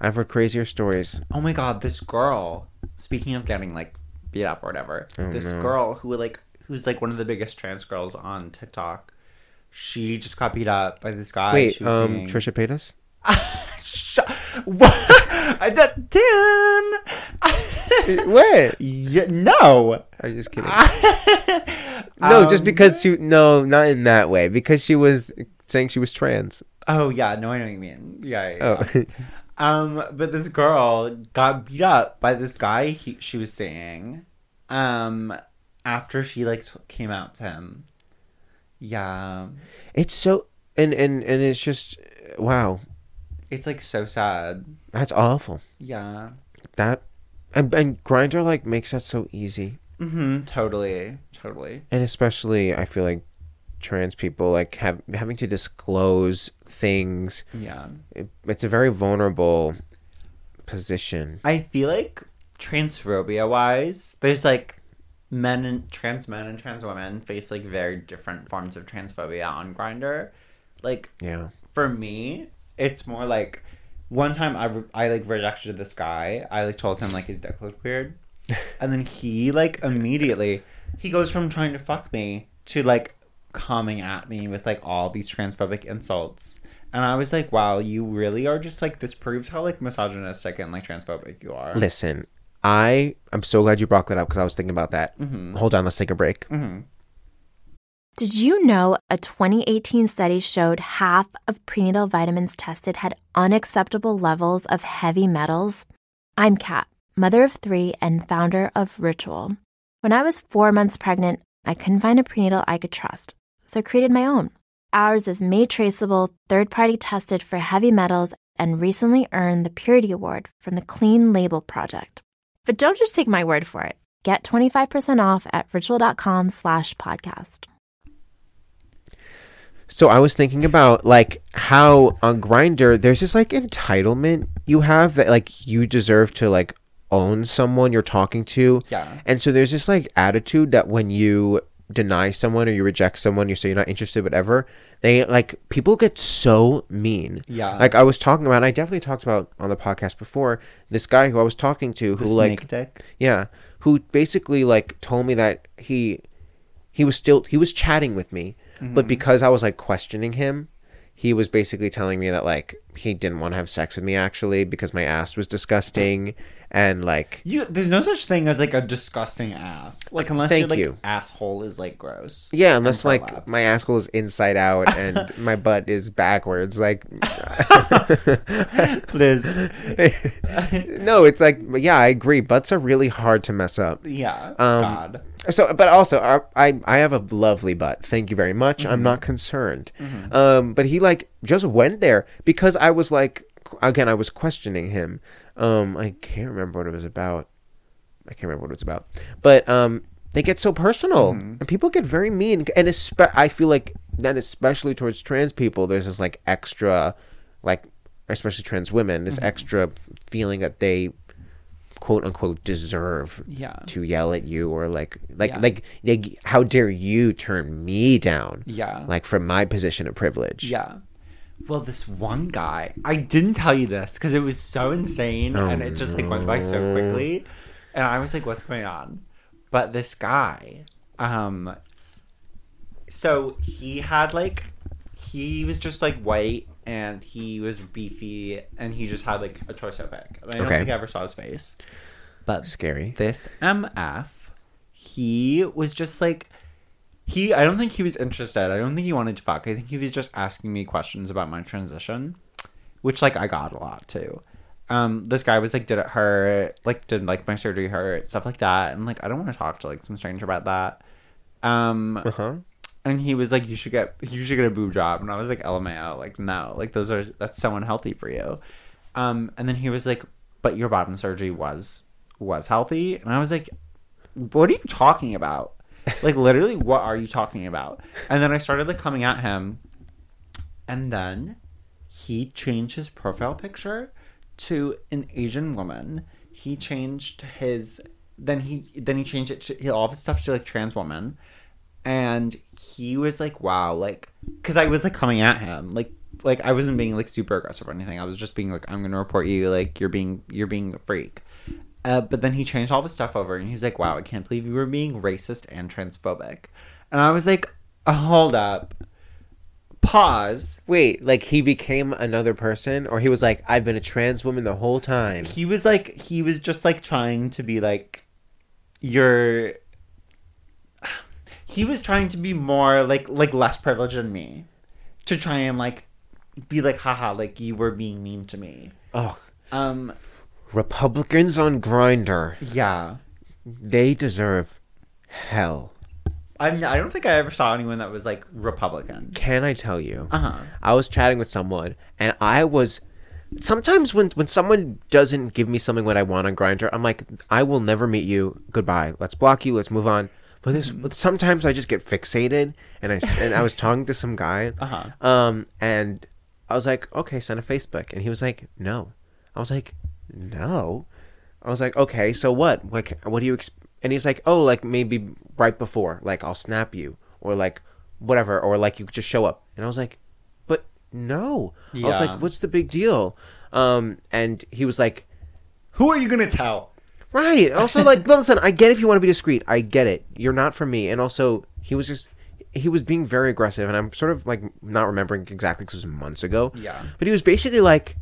I've heard crazier stories. Oh my god, this girl. Speaking of getting like beat up or whatever, this no. girl who like who's like one of the biggest trans girls on TikTok. She just got beat up by this guy. Wait, um, Trisha Paytas? What? That Dan. what? yeah, no. I'm just kidding. no, just Um, because she. No, not in that way. Because she was saying she was trans. Oh yeah, no, I know what you mean. Yeah. yeah, Oh, yeah. Um, but this girl got beat up by this guy he, she was seeing, um, after she like t- came out to him. Yeah, it's so and and and it's just wow. it's like so sad. That's awful. Yeah. That and and Grinder like makes that so easy, Mm-hmm. Totally. Totally. and especially I feel like trans people like have having to disclose things. Yeah. It, it's a very vulnerable position. I feel like transphobia wise, there's like men and trans men and trans women face like very different forms of transphobia on Grinder. Like Yeah. for me, it's more like one time I, re- I like rejected this guy. I like told him like his dick looked weird, and then he like immediately he goes from trying to fuck me to like coming at me with like all these transphobic insults. And I was like, wow, you really are just like this proves how like misogynistic and like transphobic you are. Listen, I I'm so glad you brought that up because I was thinking about that. Mm-hmm. Hold on, let's take a break. Mm-hmm. Did you know a 2018 study showed half of prenatal vitamins tested had unacceptable levels of heavy metals? I'm Kat, mother of three and founder of Ritual. When I was four months pregnant, I couldn't find a prenatal I could trust, so I created my own. Ours is made traceable, third party tested for heavy metals, and recently earned the Purity Award from the Clean Label Project. But don't just take my word for it. Get 25% off at ritual.com slash podcast. So I was thinking about like how on Grindr there's this like entitlement you have that like you deserve to like own someone you're talking to. Yeah. And so there's this like attitude that when you deny someone or you reject someone, you say you're not interested, whatever, they like people get so mean. Yeah. Like I was talking about I definitely talked about on the podcast before, this guy who I was talking to who like dick. yeah, who basically like told me that he he was still he was chatting with me, Mm-hmm. but because I was like questioning him, he was basically telling me that like he didn't want to have sex with me actually because my ass was disgusting and like You, there's no such thing as like a disgusting ass. Like unless Thank your like you. asshole is like gross. yeah, unless like my asshole is inside out and my butt is backwards like please no, it's like yeah, I agree. Butts are really hard to mess up. Yeah. Um, God. So, but also, I I, I have a lovely butt. Thank you very much. I'm not concerned. Um, but he like just went there because I was like, again, I was questioning him. Um, I can't remember what it was about, I can't remember what it's about, but um, they get so personal, Mm-hmm. and people get very mean, and espe- I feel like that especially towards trans people, there's this like extra, like especially trans women, this Mm-hmm. extra feeling that they quote unquote deserve Yeah. to yell at you or like like Yeah. like like how dare you turn me down Yeah. like from my position of privilege Yeah. Well, this one guy, I didn't tell you this because it was so insane and it just like went by so quickly. And I was like, what's going on? But this guy, um, so he had like, he was just like white and he was beefy and he just had like a torso pic. I don't Okay. think I ever saw his face. But scary this MF, he was just like he I don't think he was interested. I don't think he wanted to fuck. I think he was just asking me questions about my transition. Which like I got a lot too. Um, this guy was like, did it hurt? Like, did like my surgery hurt? Stuff like that. And like I don't want to talk to like some stranger about that. Um uh-huh and he was like, "You should get you should get a boob job," and I was like, "LMAO, like no, like those are that's so unhealthy for you." Um, and then he was like, "But your bottom surgery was was healthy," and I was like, "What are you talking about? Like literally, what are you talking about?" And then I started like coming at him, and then he changed his profile picture to an Asian woman. He changed his then he then he changed it to all of his stuff to like trans woman. And he was like wow like because i was like coming at him. Like like i wasn't being like super aggressive or anything. I was just being like i'm gonna report you like you're being you're being a freak uh, but then he changed all the stuff over and he was like wow i can't believe you were being racist and transphobic. And i was like hold up. Pause. Wait like he became another person? Or he was like i've been a trans woman the whole time. He was like he was just like trying to be like you're he was trying to be more like like less privileged than me to try and like be like haha like you were being mean to me. Oh um republicans on Grindr yeah they deserve hell I'm, i don't think i ever saw anyone that was like republican can i tell you uh-huh I was chatting with someone and I was sometimes when when someone doesn't give me something what I want on Grindr, I'm like, I will never meet you. Goodbye. Let's block you. Let's move on. But this, Mm-hmm. sometimes I just get fixated, and I and I was talking to some guy, Uh-huh. um, and I was like, okay, send a Facebook, and he was like, no. I was like, no. I was like, okay, so what? Like, what do you? Ex-? And he's like, oh, like maybe right before, like I'll snap you, or like whatever, or like you just show up. And I was like, but no. I was like, what's the big deal? Um, and he was like, who are you gonna tell right. Also, like, listen, I get if you want to be discreet. I get it. You're not for me. And also, he was just. He was being very aggressive, and I'm sort of like not remembering exactly because it was months ago. Yeah. But he was basically like,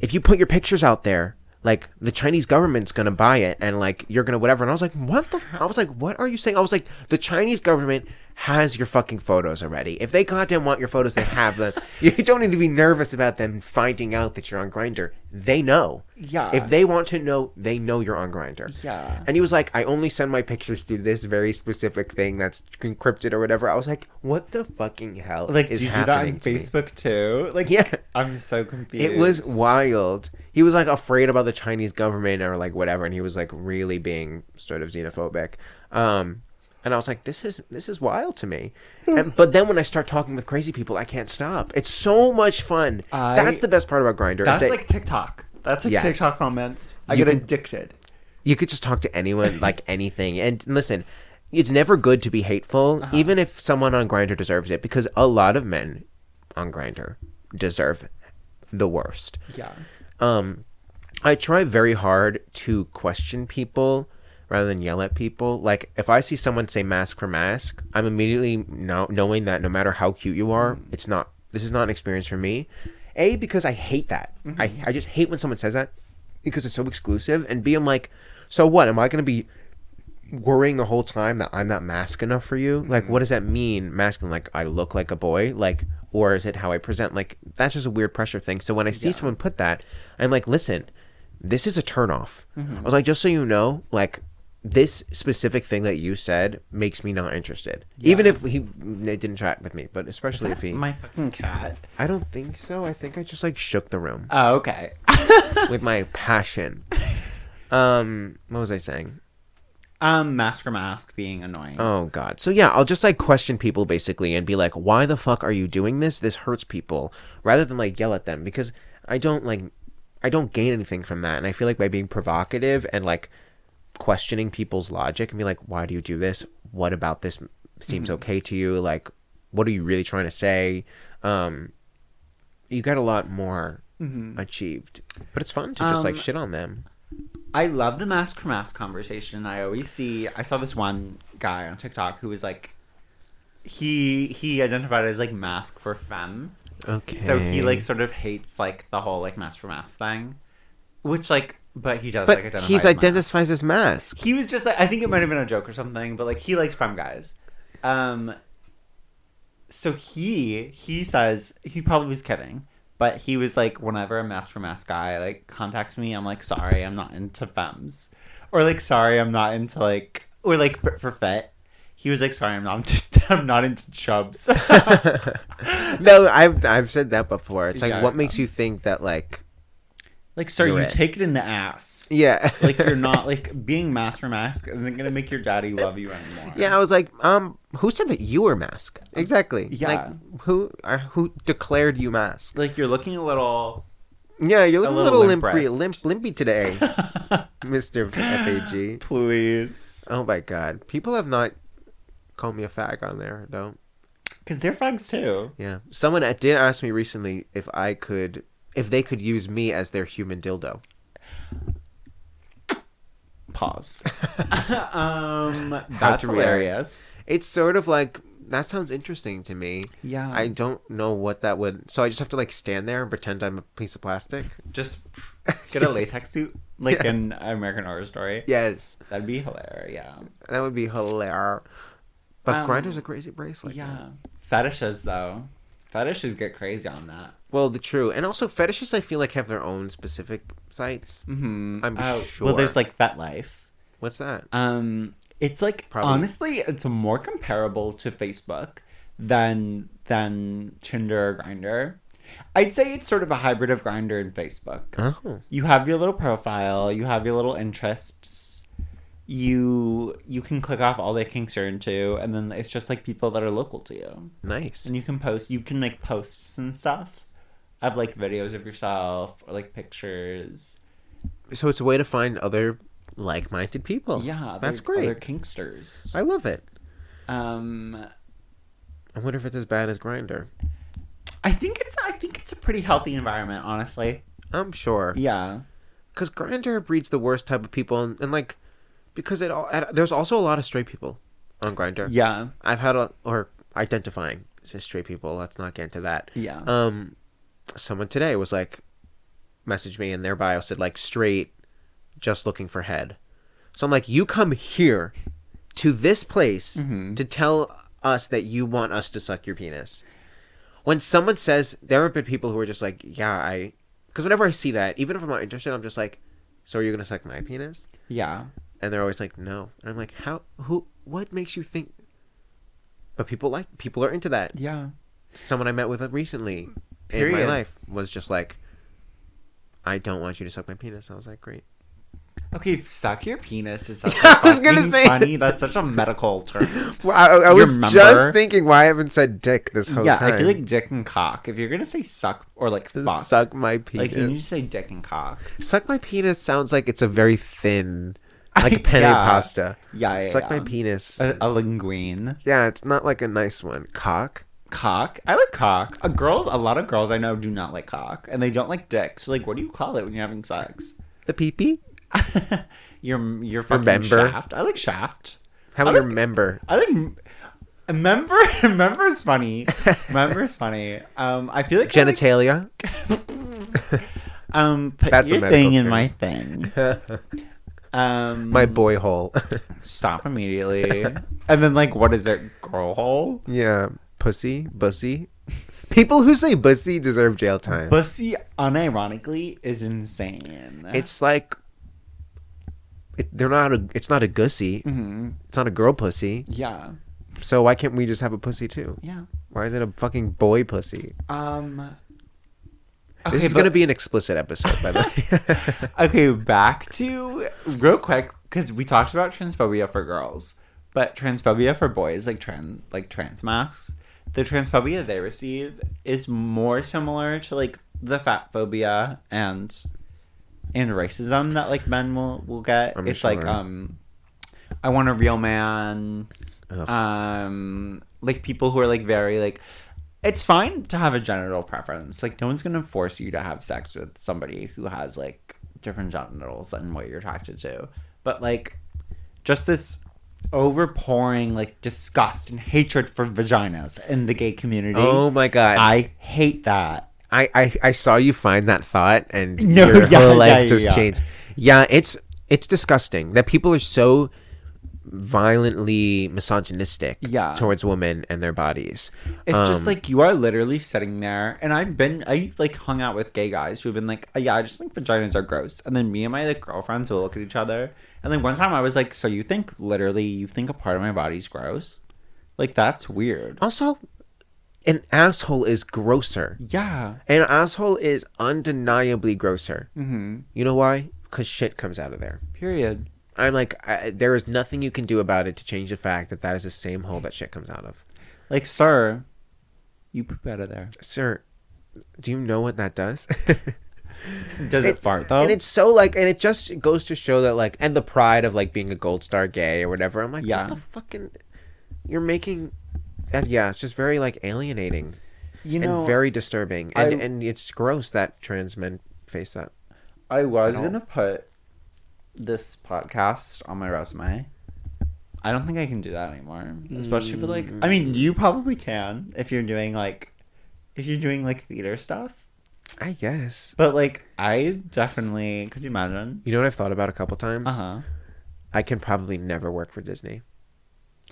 if you put your pictures out there, like the Chinese government's gonna buy it, and like you're gonna whatever. And I was like, what the? I was like, what are you saying? I was like, the Chinese government has your fucking photos already. If they goddamn want your photos, they have them. you don't need to be nervous about them finding out that you're on Grindr. They know. Yeah. If they want to know, they know you're on Grindr. Yeah. And he was like, I only send my pictures to this very specific thing that's encrypted or whatever. I was like, what the fucking hell like is do you do that on to facebook too like Yeah. i'm so confused It was wild. He was like afraid about the Chinese government or like whatever, and he was like really being sort of xenophobic. Um, and I was like, this is this is wild to me. And, but then when I start talking with crazy people, I can't stop. It's so much fun. I- That's the best part about Grindr. that's like tiktok that's like Yes. tiktok comments i You get addicted you could just talk to anyone like anything and listen it's never good to be hateful Uh-huh. even if someone on Grindr deserves it because a lot of men on Grindr deserve the worst yeah um i try very hard to question people rather than yell at people. Like if i see someone say mask for mask i'm immediately know, knowing that no matter how cute you are mm-hmm. it's not this is not an experience for me. A because i hate that. Mm-hmm. I, I just hate when someone says that because it's so exclusive. And b i'm like so what? Am i going to be worrying the whole time that i'm not mask enough for you? Like mm-hmm. what does that mean masculine like i look like a boy? Like or is it how i present? Like that's just a weird pressure thing. So when i see someone put that i'm like listen this is a turnoff i was like just so you know like this specific thing that you said makes me not interested even if he they didn't chat with me but especially if he my fucking cat i don't think so i think i just like shook the room oh okay with my passion um what was i saying Um, mask for mask being annoying. Oh god. So yeah, I'll just like question people basically and be like, "Why the fuck are you doing this? This hurts people." Rather than like yell at them because I don't like I don't gain anything from that. And I feel like by being provocative and like questioning people's logic and be like, "Why do you do this? What about this seems okay to you? Like what are you really trying to say?" Um you get a lot more achieved. But it's fun to just like Um, shit on them. I love the mask for mask conversation. I always see. I saw this one guy on TikTok who was like, he he identified as like mask for femme. Okay. So he like sort of hates like the whole like mask for mask thing, which like, but he does But like identify. he's as identifies as mask. He was just like I think it might have been a joke or something, but like he likes femme guys. Um. So he he says he probably was kidding, but he was like, whenever a mask for mask guy like contacts me, I'm like, sorry, I'm not into femmes, or like, sorry, I'm not into like, or like for, for fit. He was like, sorry, I'm not into, I'm not into chubs. no, I've I've said that before. It's like, Yeah, what makes you think that like, like, sir, You're it. take it in the ass. yeah, Like you're not like being mask for mask isn't gonna make your daddy love you anymore. yeah. I was like, um, who said that you were mask? Exactly. Yeah. Like, who are who declared you mask? Like you're looking a little Yeah, you're looking a little little, limp limpy, limp, limpy today, Mister Fag. please. Oh my god, people have not called me a fag on there. Don't. Because they're fags too. Yeah, someone did ask me recently if I could, if they could use me as their human dildo. Pause. um, that's hilarious. It's sort of like that sounds interesting to me. Yeah. I don't know what that would. So I just have to like stand there and pretend I'm a piece of plastic. Just get a latex suit like Yeah. in American Horror Story. Yes, That'd be hilarious. Yeah. that would be hilarious. But Um, Grindr's a crazy bracelet. yeah. Fetishes though. Fetishes get crazy on that. Well, the true, and also fetishes. I feel like have their own specific sites. Mm-hmm. I'm Well, sure. Well, there's like FetLife. What's that? Um, it's like Probably- honestly, it's more comparable to Facebook than than Tinder or Grindr. I'd say it's sort of a hybrid of Grindr and Facebook. Oh, You have your little profile, you have your little interests. You you can click off all the kinks you're into, and then it's just like people that are local to you, nice. and you can post. You can make posts and stuff of like videos of yourself or like pictures. So it's a way to find other like-minded people. Yeah, that's great. Other great. kinksters. I love it. Um, I wonder if it's as bad as Grindr. I think it's I think it's a pretty healthy environment, honestly. I'm sure. Yeah. because Grindr breeds the worst type of people, and, and like because it all there's also a lot of straight people on Grindr. Yeah. I've had a or identifying as straight people. Let's not get into that. Yeah. Um, someone today was like, messaged me and their bio said like straight, just looking for head. So I'm like, you come here to this place mm-hmm. to tell us that you want us to suck your penis. When someone says, there have been people who are just like, yeah, I, because whenever I see that, even if I'm not interested, I'm just like, so are you gonna suck my penis? Yeah. And they're always like, no. And I'm like, how? Who? What makes you think? But people like people are into that Yeah. someone I met with recently in my life was just like, I don't want you to suck my penis. I was like, great. Okay, suck your penis is such a I was gonna say- funny. That's such a medical term. Well, I, I was remember? just thinking why I haven't said dick this whole yeah, time. I feel like dick and cock. If you're gonna say suck or like fuck, suck my penis. like you need to say dick and cock. Suck my penis sounds like it's a very thin, like penne Yeah. pasta. Yeah, yeah, Suck yeah. my penis. A, a linguine. yeah, it's not like a nice one. Cock. Cock. I like cock. A girls, a lot of girls I know do not like cock, and they don't like dick. So like, what do you call it when you're having sex? The pee pee. your your fucking member? shaft. I like shaft. How about I your member? I think a member member is funny. member is funny. Um, I feel like like- Genitalia. um, put That's a your thing in my thing. Um, my boy hole. stop immediately. and then like, what is it? Girl hole. yeah, pussy, bussy. People who say bussy deserve jail time. Bussy, unironically, is insane. It's like it, they're not a. It's not a gussy. Mhm. It's not a girl pussy. yeah, So why can't we just have a pussy too? yeah. Why is it a fucking boy pussy? Um. this is but- gonna be an explicit episode, by the way. okay, back to real quick because we talked about transphobia for girls, but transphobia for boys, like trans, like trans masks, the transphobia they receive is more similar to like the fat phobia and and racism that like men will will get. I'm it's like um, I want a real man. Ugh. Um, like people who are like very like. It's fine to have a genital preference. Like no one's gonna force you to have sex with somebody who has like different genitals than what you're attracted to. But like just this overpouring like disgust and hatred for vaginas in the gay community. Oh my god! I hate that. I, I I saw you find that thought, and No, your yeah, whole life yeah, just yeah. changed. Yeah, it's it's disgusting that people are so violently misogynistic Yeah. towards women and their bodies. It's just Um, like you are literally sitting there, and I've been, I like hung out with gay guys who've been like, "Oh, yeah, I just think vaginas are gross. And then me and my like girlfriends will look at each other, and then one time I was like, "So you think literally you think a part of my body's gross? Like that's weird." also an asshole is grosser. Yeah. An asshole is undeniably grosser. Mm-hmm. You know why? Because shit comes out of there. Period. I'm like, I, there is nothing you can do about it to change the fact that that is the same hole that shit comes out of. Like, sir, you poop out of there. Sir, do you know what that does? Does it, fart though? And it's so like, and it just goes to show that like, and the pride of like being a gold star gay or whatever. I'm like, Yeah. what the fucking, you're making, that, yeah, it's just very like alienating you know, and very disturbing, and I- and it's gross that trans men face that. I was gonna put this podcast on my resume. I don't think I can do that anymore. Especially for like I mean mm. you probably can if you're doing like if you're doing like theater stuff. I guess. But like I definitely could you imagine? You know what I've thought about a couple times? Uh-huh. I can probably never work for Disney.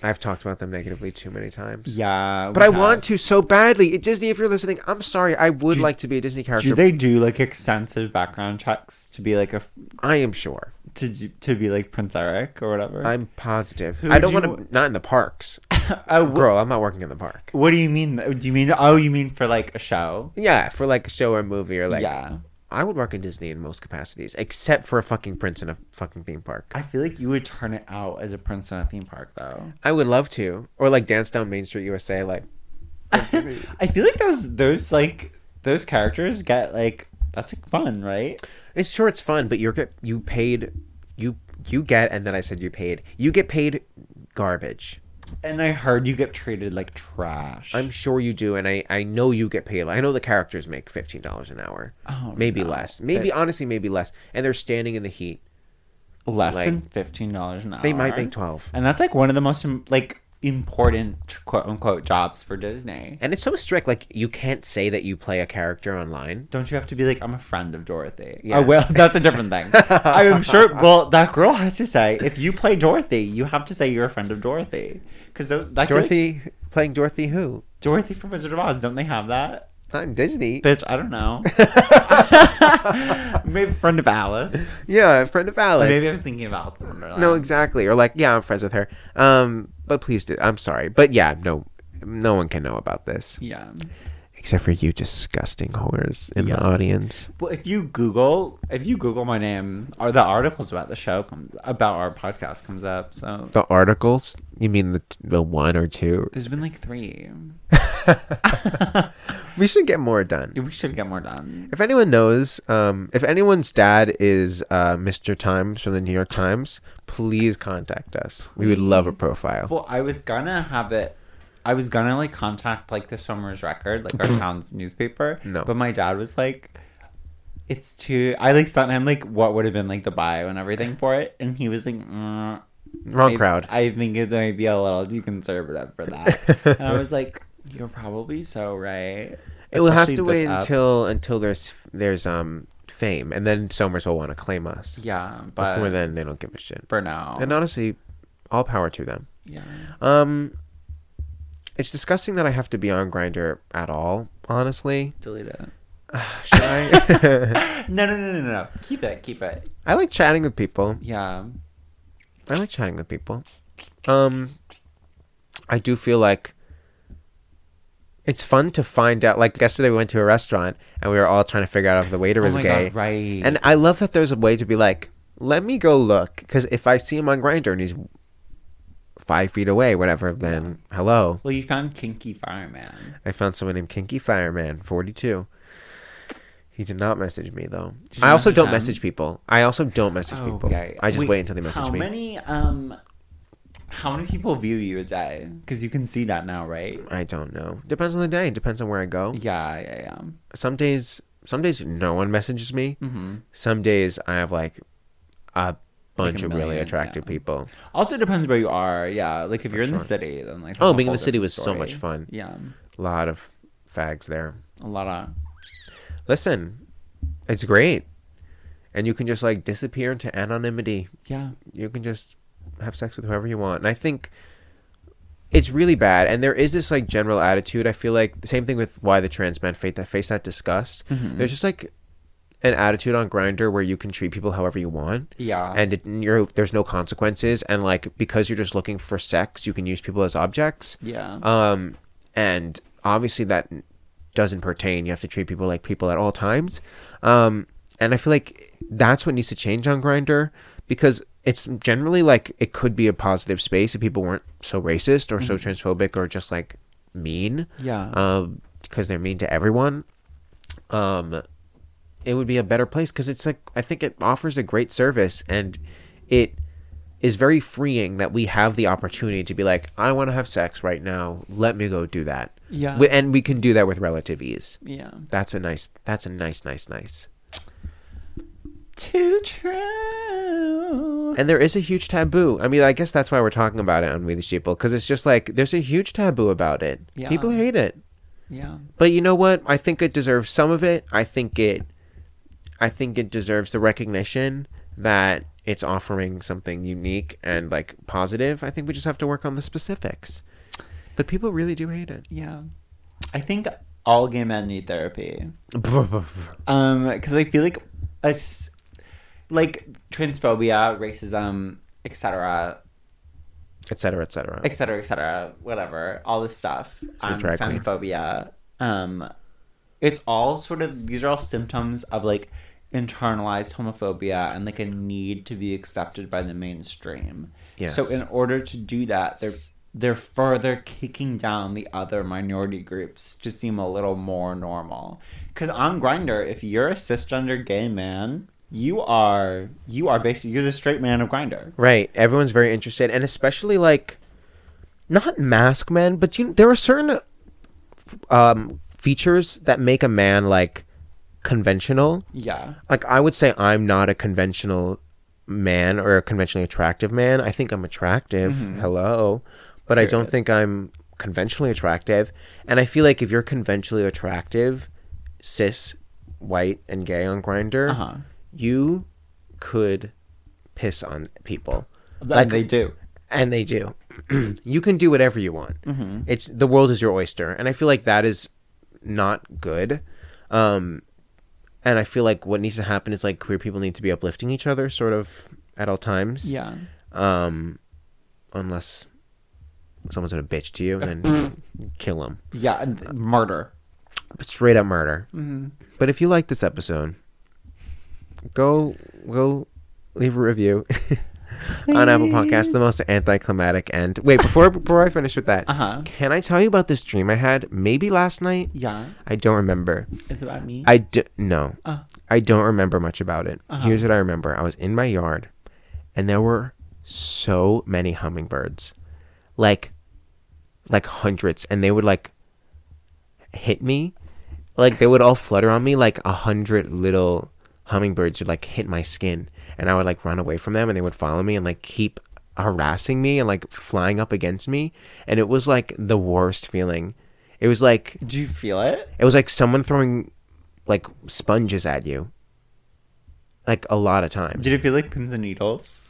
I've talked about them negatively too many times. Yeah. But I want to so badly. Disney, if you're listening, I'm sorry. I would Do- like to be a Disney character. Do they do like extensive background checks to be like a I am sure. to to be like Prince Eric or whatever? I'm positive. Who I don't want to. Not in the parks. oh, wh- Girl, I'm not working in the park. what do you mean? Do you mean oh you mean for like a show? Yeah, for like a show or a movie or like. yeah. I would work in Disney in most capacities, except for a fucking prince in a fucking theme park. I feel like you would turn it out as a prince in a theme park, though. I would love to, or like dance down Main Street USA. Like, I feel like those those like those characters get like that's like fun, right? it's sure it's fun, but you're get you paid, you you get, and then I said you paid. You get paid garbage. And I heard you get treated like trash. I'm sure you do, and I I know you get paid. I know the characters make fifteen dollars an hour, Oh, maybe no. less, maybe honestly maybe less, and they're standing in the heat. less like- than fifteen dollars an hour. They might make twelve. and that's like one of the most like important quote unquote jobs for Disney. And it's so strict. Like you can't say that you play a character online. Don't you have to be like I'm a friend of Dorothy? Yeah. Oh well, that's a different thing. I'm sure. Well, that girl has to say if you play Dorothy, you have to say you're a friend of Dorothy because Dorothy playing Dorothy who? Dorothy from Wizard of Oz. Don't they have that? Not in Disney. Bitch, I don't know. maybe friend of Alice. yeah, friend of Alice. Maybe I was thinking of Alice in Wonderland. No, exactly. Or like, yeah, I'm friends with her. Um, but please do. I'm sorry, but yeah, no, no one can know about this Yeah. Except for you, disgusting whores in Yeah. the audience. Well, if you Google, if you Google my name, or the articles about the show about our podcast comes up. So The articles? You mean the the one or two? there's been like three. We should get more done. We should get more done. If anyone knows, um, if anyone's dad is uh, Mr. Times from the New York Times, please contact us. We would love a profile. Well, I was gonna have it. I was gonna like contact like the Somers Record, like our town's newspaper. No. but my dad was like, "It's too." I like sent him like what would have been like the bio and everything for it, and he was like, mm, Wrong I- crowd. I think it might be a little too conservative for that. and I was like, "You're probably so right." It will have to wait app. until until there's there's um fame, and then Somers will want to claim us. yeah, but Before then, they don't give a shit. for now, And honestly, all power to them. yeah. Um, it's disgusting that I have to be on Grindr at all. Honestly, Delete it. should I? No, no, no, no, no. Keep it. Keep it. I like chatting with people. Yeah. I like chatting with people. Um, I do feel like it's fun to find out. Like yesterday, we went to a restaurant and we were all trying to figure out if the waiter Oh was my gay. God, right. And I love that there's a way to be like, let me go look because if I see him on Grindr and he's five feet away, whatever, then hello. Well, you found Kinky Fireman. I found someone named Kinky Fireman, 42. He did not message me though. Did I also don't him? message people. I also don't message people. Okay. I just Wait, wait until they message how me. many um how many people view you a day? Because you can see that now, right? I don't know. Depends on the day. Depends on where I go. Yeah, yeah, yeah. Some days, some days no one messages me. Mm-hmm. Some days I have like a bunch a of really attractive yeah. people. Also depends where you are. Yeah, like if you're in the city, then like Oh, being in the city was so much fun. Yeah, A lot of fags there. a lot of Listen, it's great, and you can just like disappear into anonymity. yeah. you can just have sex with whoever you want. And I think it's really bad. And there is this like general attitude. I feel like the same thing with why the trans men face that face that disgust. Mm-hmm. There's just like an attitude on Grindr where you can treat people however you want. Yeah. And it, you're there's no consequences. And like because you're just looking for sex, you can use people as objects. Yeah. Um, and obviously that doesn't pertain. You have to treat people like people at all times. Um, and I feel like that's what needs to change on Grindr because it's generally like it could be a positive space if people weren't so racist or so transphobic or just like mean. yeah. Um, because they're mean to everyone. Um, it would be a better place because it's like I think it offers a great service and it is very freeing that we have the opportunity to be like, I want to have sex right now. Let me go do that. Yeah. We- and we can do that with relative ease. yeah. That's a nice. That's a nice, nice, nice. Too true. And there is a huge taboo. I mean, I guess that's why we're talking about it on We the Sheeple because it's just like there's a huge taboo about it. Yeah. People hate it. Yeah. But you know what? I think it deserves some of it. I think it I think it deserves the recognition that it's offering something unique and like positive. I think we just have to work on the specifics. But people really do hate it. Yeah. I think all gay men need therapy. Um, because I feel like us, like transphobia, racism, etc., etc. cetera, et cetera. etc., etc., whatever, all this stuff, um, drag queen. femphobia, um, it's all sort of these are all symptoms of like internalized homophobia and like a need to be accepted by the mainstream. Yes. So in order to do that, they're they're further kicking down the other minority groups to seem a little more normal. Because on Grindr, if you're a cisgender gay man, you are you are basically you're the straight man of Grindr. Right. Everyone's very interested, and especially like, not mask men, but you. There are certain um, features that make a man like conventional. Yeah. Like I would say, I'm not a conventional man or a conventionally attractive man. I think I'm attractive. Hello, but I don't think I'm conventionally attractive. And I feel like if you're conventionally attractive, cis, white, and gay on Grindr, Uh-huh. you could piss on people. Like they do. and they do. you can do whatever you want. It's the world is your oyster, and I feel like that is not good. Um, and I feel like what needs to happen is like queer people need to be uplifting each other, sort of at all times. Yeah. Um, unless someone's gonna bitch to you, and then kill them. Yeah, and murder. Straight up murder. But if you like this episode, go go leave a review on Apple Podcasts. The most anticlimactic end. Wait, before before I finish with that, Uh-huh. can I tell you about this dream I had? Maybe last night. Yeah. I don't remember. Is it about me? I d- no. Uh. I don't remember much about it. Uh-huh. Here's what I remember. I was in my yard, and there were so many hummingbirds, like, like hundreds, and they would like hit me, like they would all flutter on me, like a hundred little hummingbirds would like hit my skin, and I would like run away from them, and they would follow me and like keep harassing me and like flying up against me, and it was like the worst feeling. It was like Did you feel it? it was like someone throwing like sponges at you. Like a lot of times. Did it feel like pins and needles?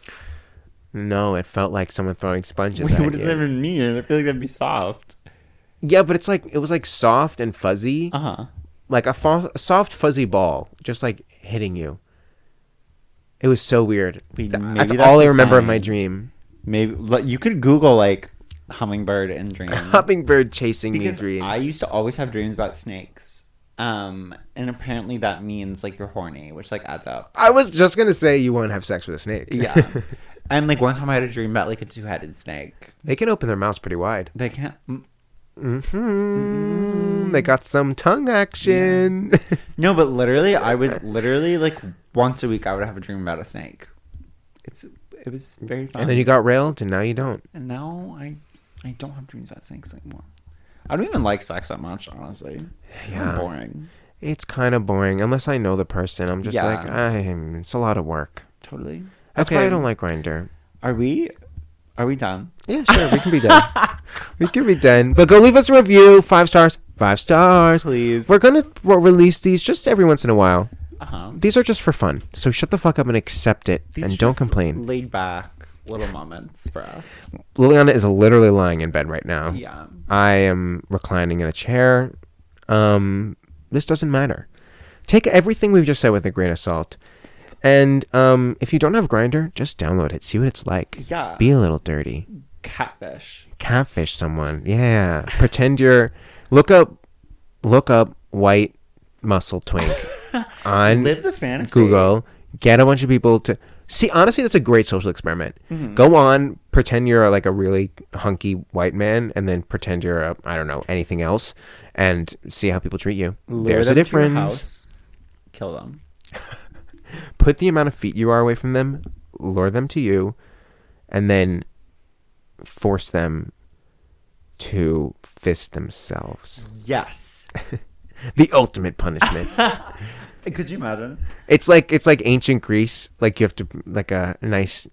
no, it felt like someone throwing sponges Wait, at what does you. that even mean? I feel like that'd be soft. Yeah, but it's like it was like soft and fuzzy, Uh huh. like a, fo- a soft fuzzy ball, just like hitting you. It was so weird. Wait, Th- maybe that's, that's all I remember of my dream. Maybe like, you could Google like hummingbird and dream. Hummingbird chasing me dream. I used to always have dreams about snakes. Um, and apparently that means like you're horny, which like adds up. I was just gonna say you won't have sex with a snake. Yeah. and like one time I had a dream about like a two-headed snake. they can open their mouths pretty wide. They can't. Mm, hmm They got some tongue action. No, but literally, I would literally like once a week I would have a dream about a snake. It's it was very fun. and then you got railed, and now you don't. and now I I don't have dreams about snakes anymore. I don't even like sex that much, honestly. It's Yeah. boring. It's kind of boring unless I know the person. I'm just Yeah. like, I'm, it's a lot of work. Totally. That's Okay, why I don't like Grindr. Are we? Are we done? Yeah, sure, we can be done. we can be done. But go leave us a review. Five stars. Five stars. Please. We're gonna release these just every once in a while. Uh huh. These are just for fun. So shut the fuck up and accept it, and don't complain. Laid back little moments for us. Liliana is literally lying in bed right now. Yeah. I am reclining in a chair. Um, this doesn't matter. Take everything we've just said with a grain of salt. And um, if you don't have Grindr, just download it. See what it's like. Yeah. Be a little dirty. Catfish. Catfish someone. Yeah. Pretend you're. Look up. Look up white muscle twink on Live the fantasy. Google. Get a bunch of people to see. Honestly, that's a great social experiment. Mm-hmm. Go on, pretend you're like a really hunky white man, and then pretend you're a I don't know anything else, and see how people treat you. Lure There's a to your difference. house, Kill them. Put the amount of feet you are away from them, lure them to you, and then force them to fist themselves. Yes. The ultimate punishment. Could you imagine? It's like it's like ancient Greece. Like you have to like a nice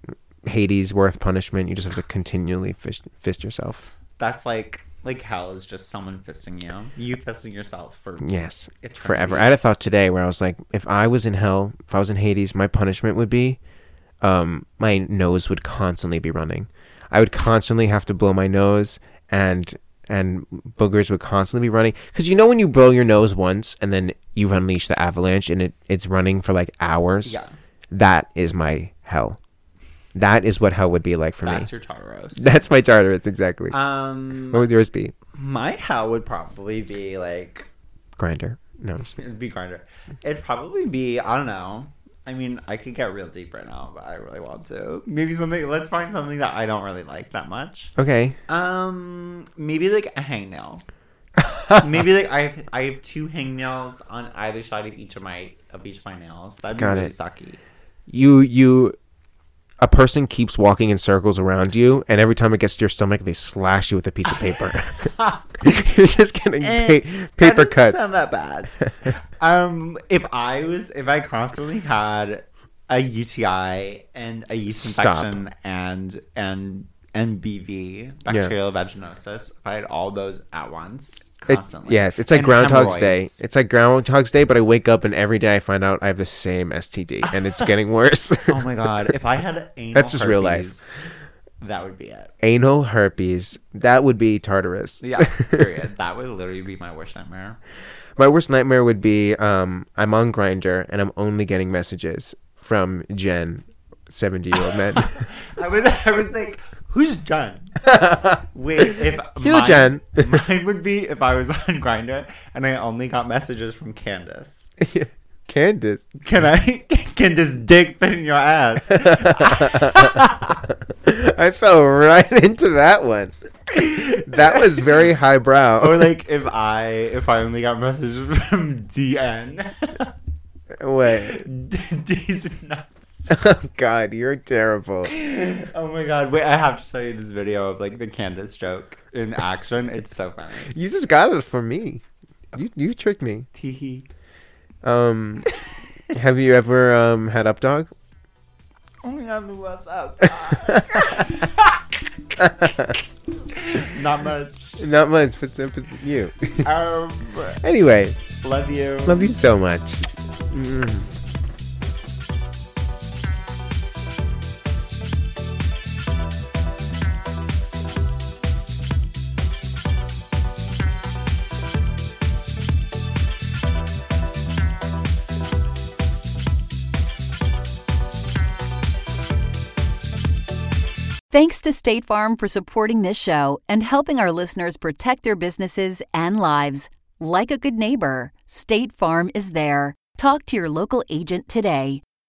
Hades worth punishment. You just have to continually fist, fist yourself. That's like like hell is just someone fisting you. You fisting yourself for Yes, Eternity. forever. I had a thought today where I was like, if I was in hell, if I was in Hades, my punishment would be, um, my nose would constantly be running. I would constantly have to blow my nose, and and boogers would constantly be running. Because you know when you blow your nose once and then you unleash the avalanche and it, it's running for like hours. Yeah. That is my hell. That is what hell would be like for That's me. That's your Tartarus. That's my Tartarus exactly. um what would yours be? my hell would probably be like Grindr. No. It'd be grindr. It'd probably be I don't know. I mean, I could get real deep right now, but I really want to. Maybe something. Let's find something that I don't really like that much. Okay. Um, maybe like a hangnail. maybe like I have I have two hangnails on either side of each of my of each of my nails. That'd be Got really it. sucky. you you a person keeps walking in circles around you and every time it gets to your stomach they slash you with a piece of paper you're just getting Eh, pa- that paper doesn't cuts Sound that bad. um, if I was, if I constantly had a UTI and a yeast Stop. infection and and and BV, bacterial vaginosis, if I had all those at once, It- constantly. yes it's like And groundhog's day it's like groundhog's day but i wake up and every day i find out i have the same std and it's getting worse oh my god! If I had anal That's just real life. That would be it. anal herpes that would be tartarus Yeah. Period. that would literally be my worst nightmare. my worst nightmare would be um i'm on grindr and i'm only getting messages from jen 70 year old men I was, I was like, who's Jen? Wait, if You know mine, Jen. mine would be if I was on Grindr and I only got messages from Candace. candace Can I can this dick fit in your ass? I fell right into that one. That was very highbrow. or like if I if I only got messages from DN. Wait. D's nuts. Oh God, you're terrible. Oh my god! Wait, I have to show you this video of like the Candace joke in action. It's so funny. You just got it from me. You you tricked me. Teehee. Um, have you ever um had up dog? Oh my god, what's up? Not much. Not much. but with you? Um, anyway, love you. love you so much. Thanks to State Farm for supporting this show and helping our listeners protect their businesses and lives. Like a good neighbor, State Farm is there. Talk to your local agent today.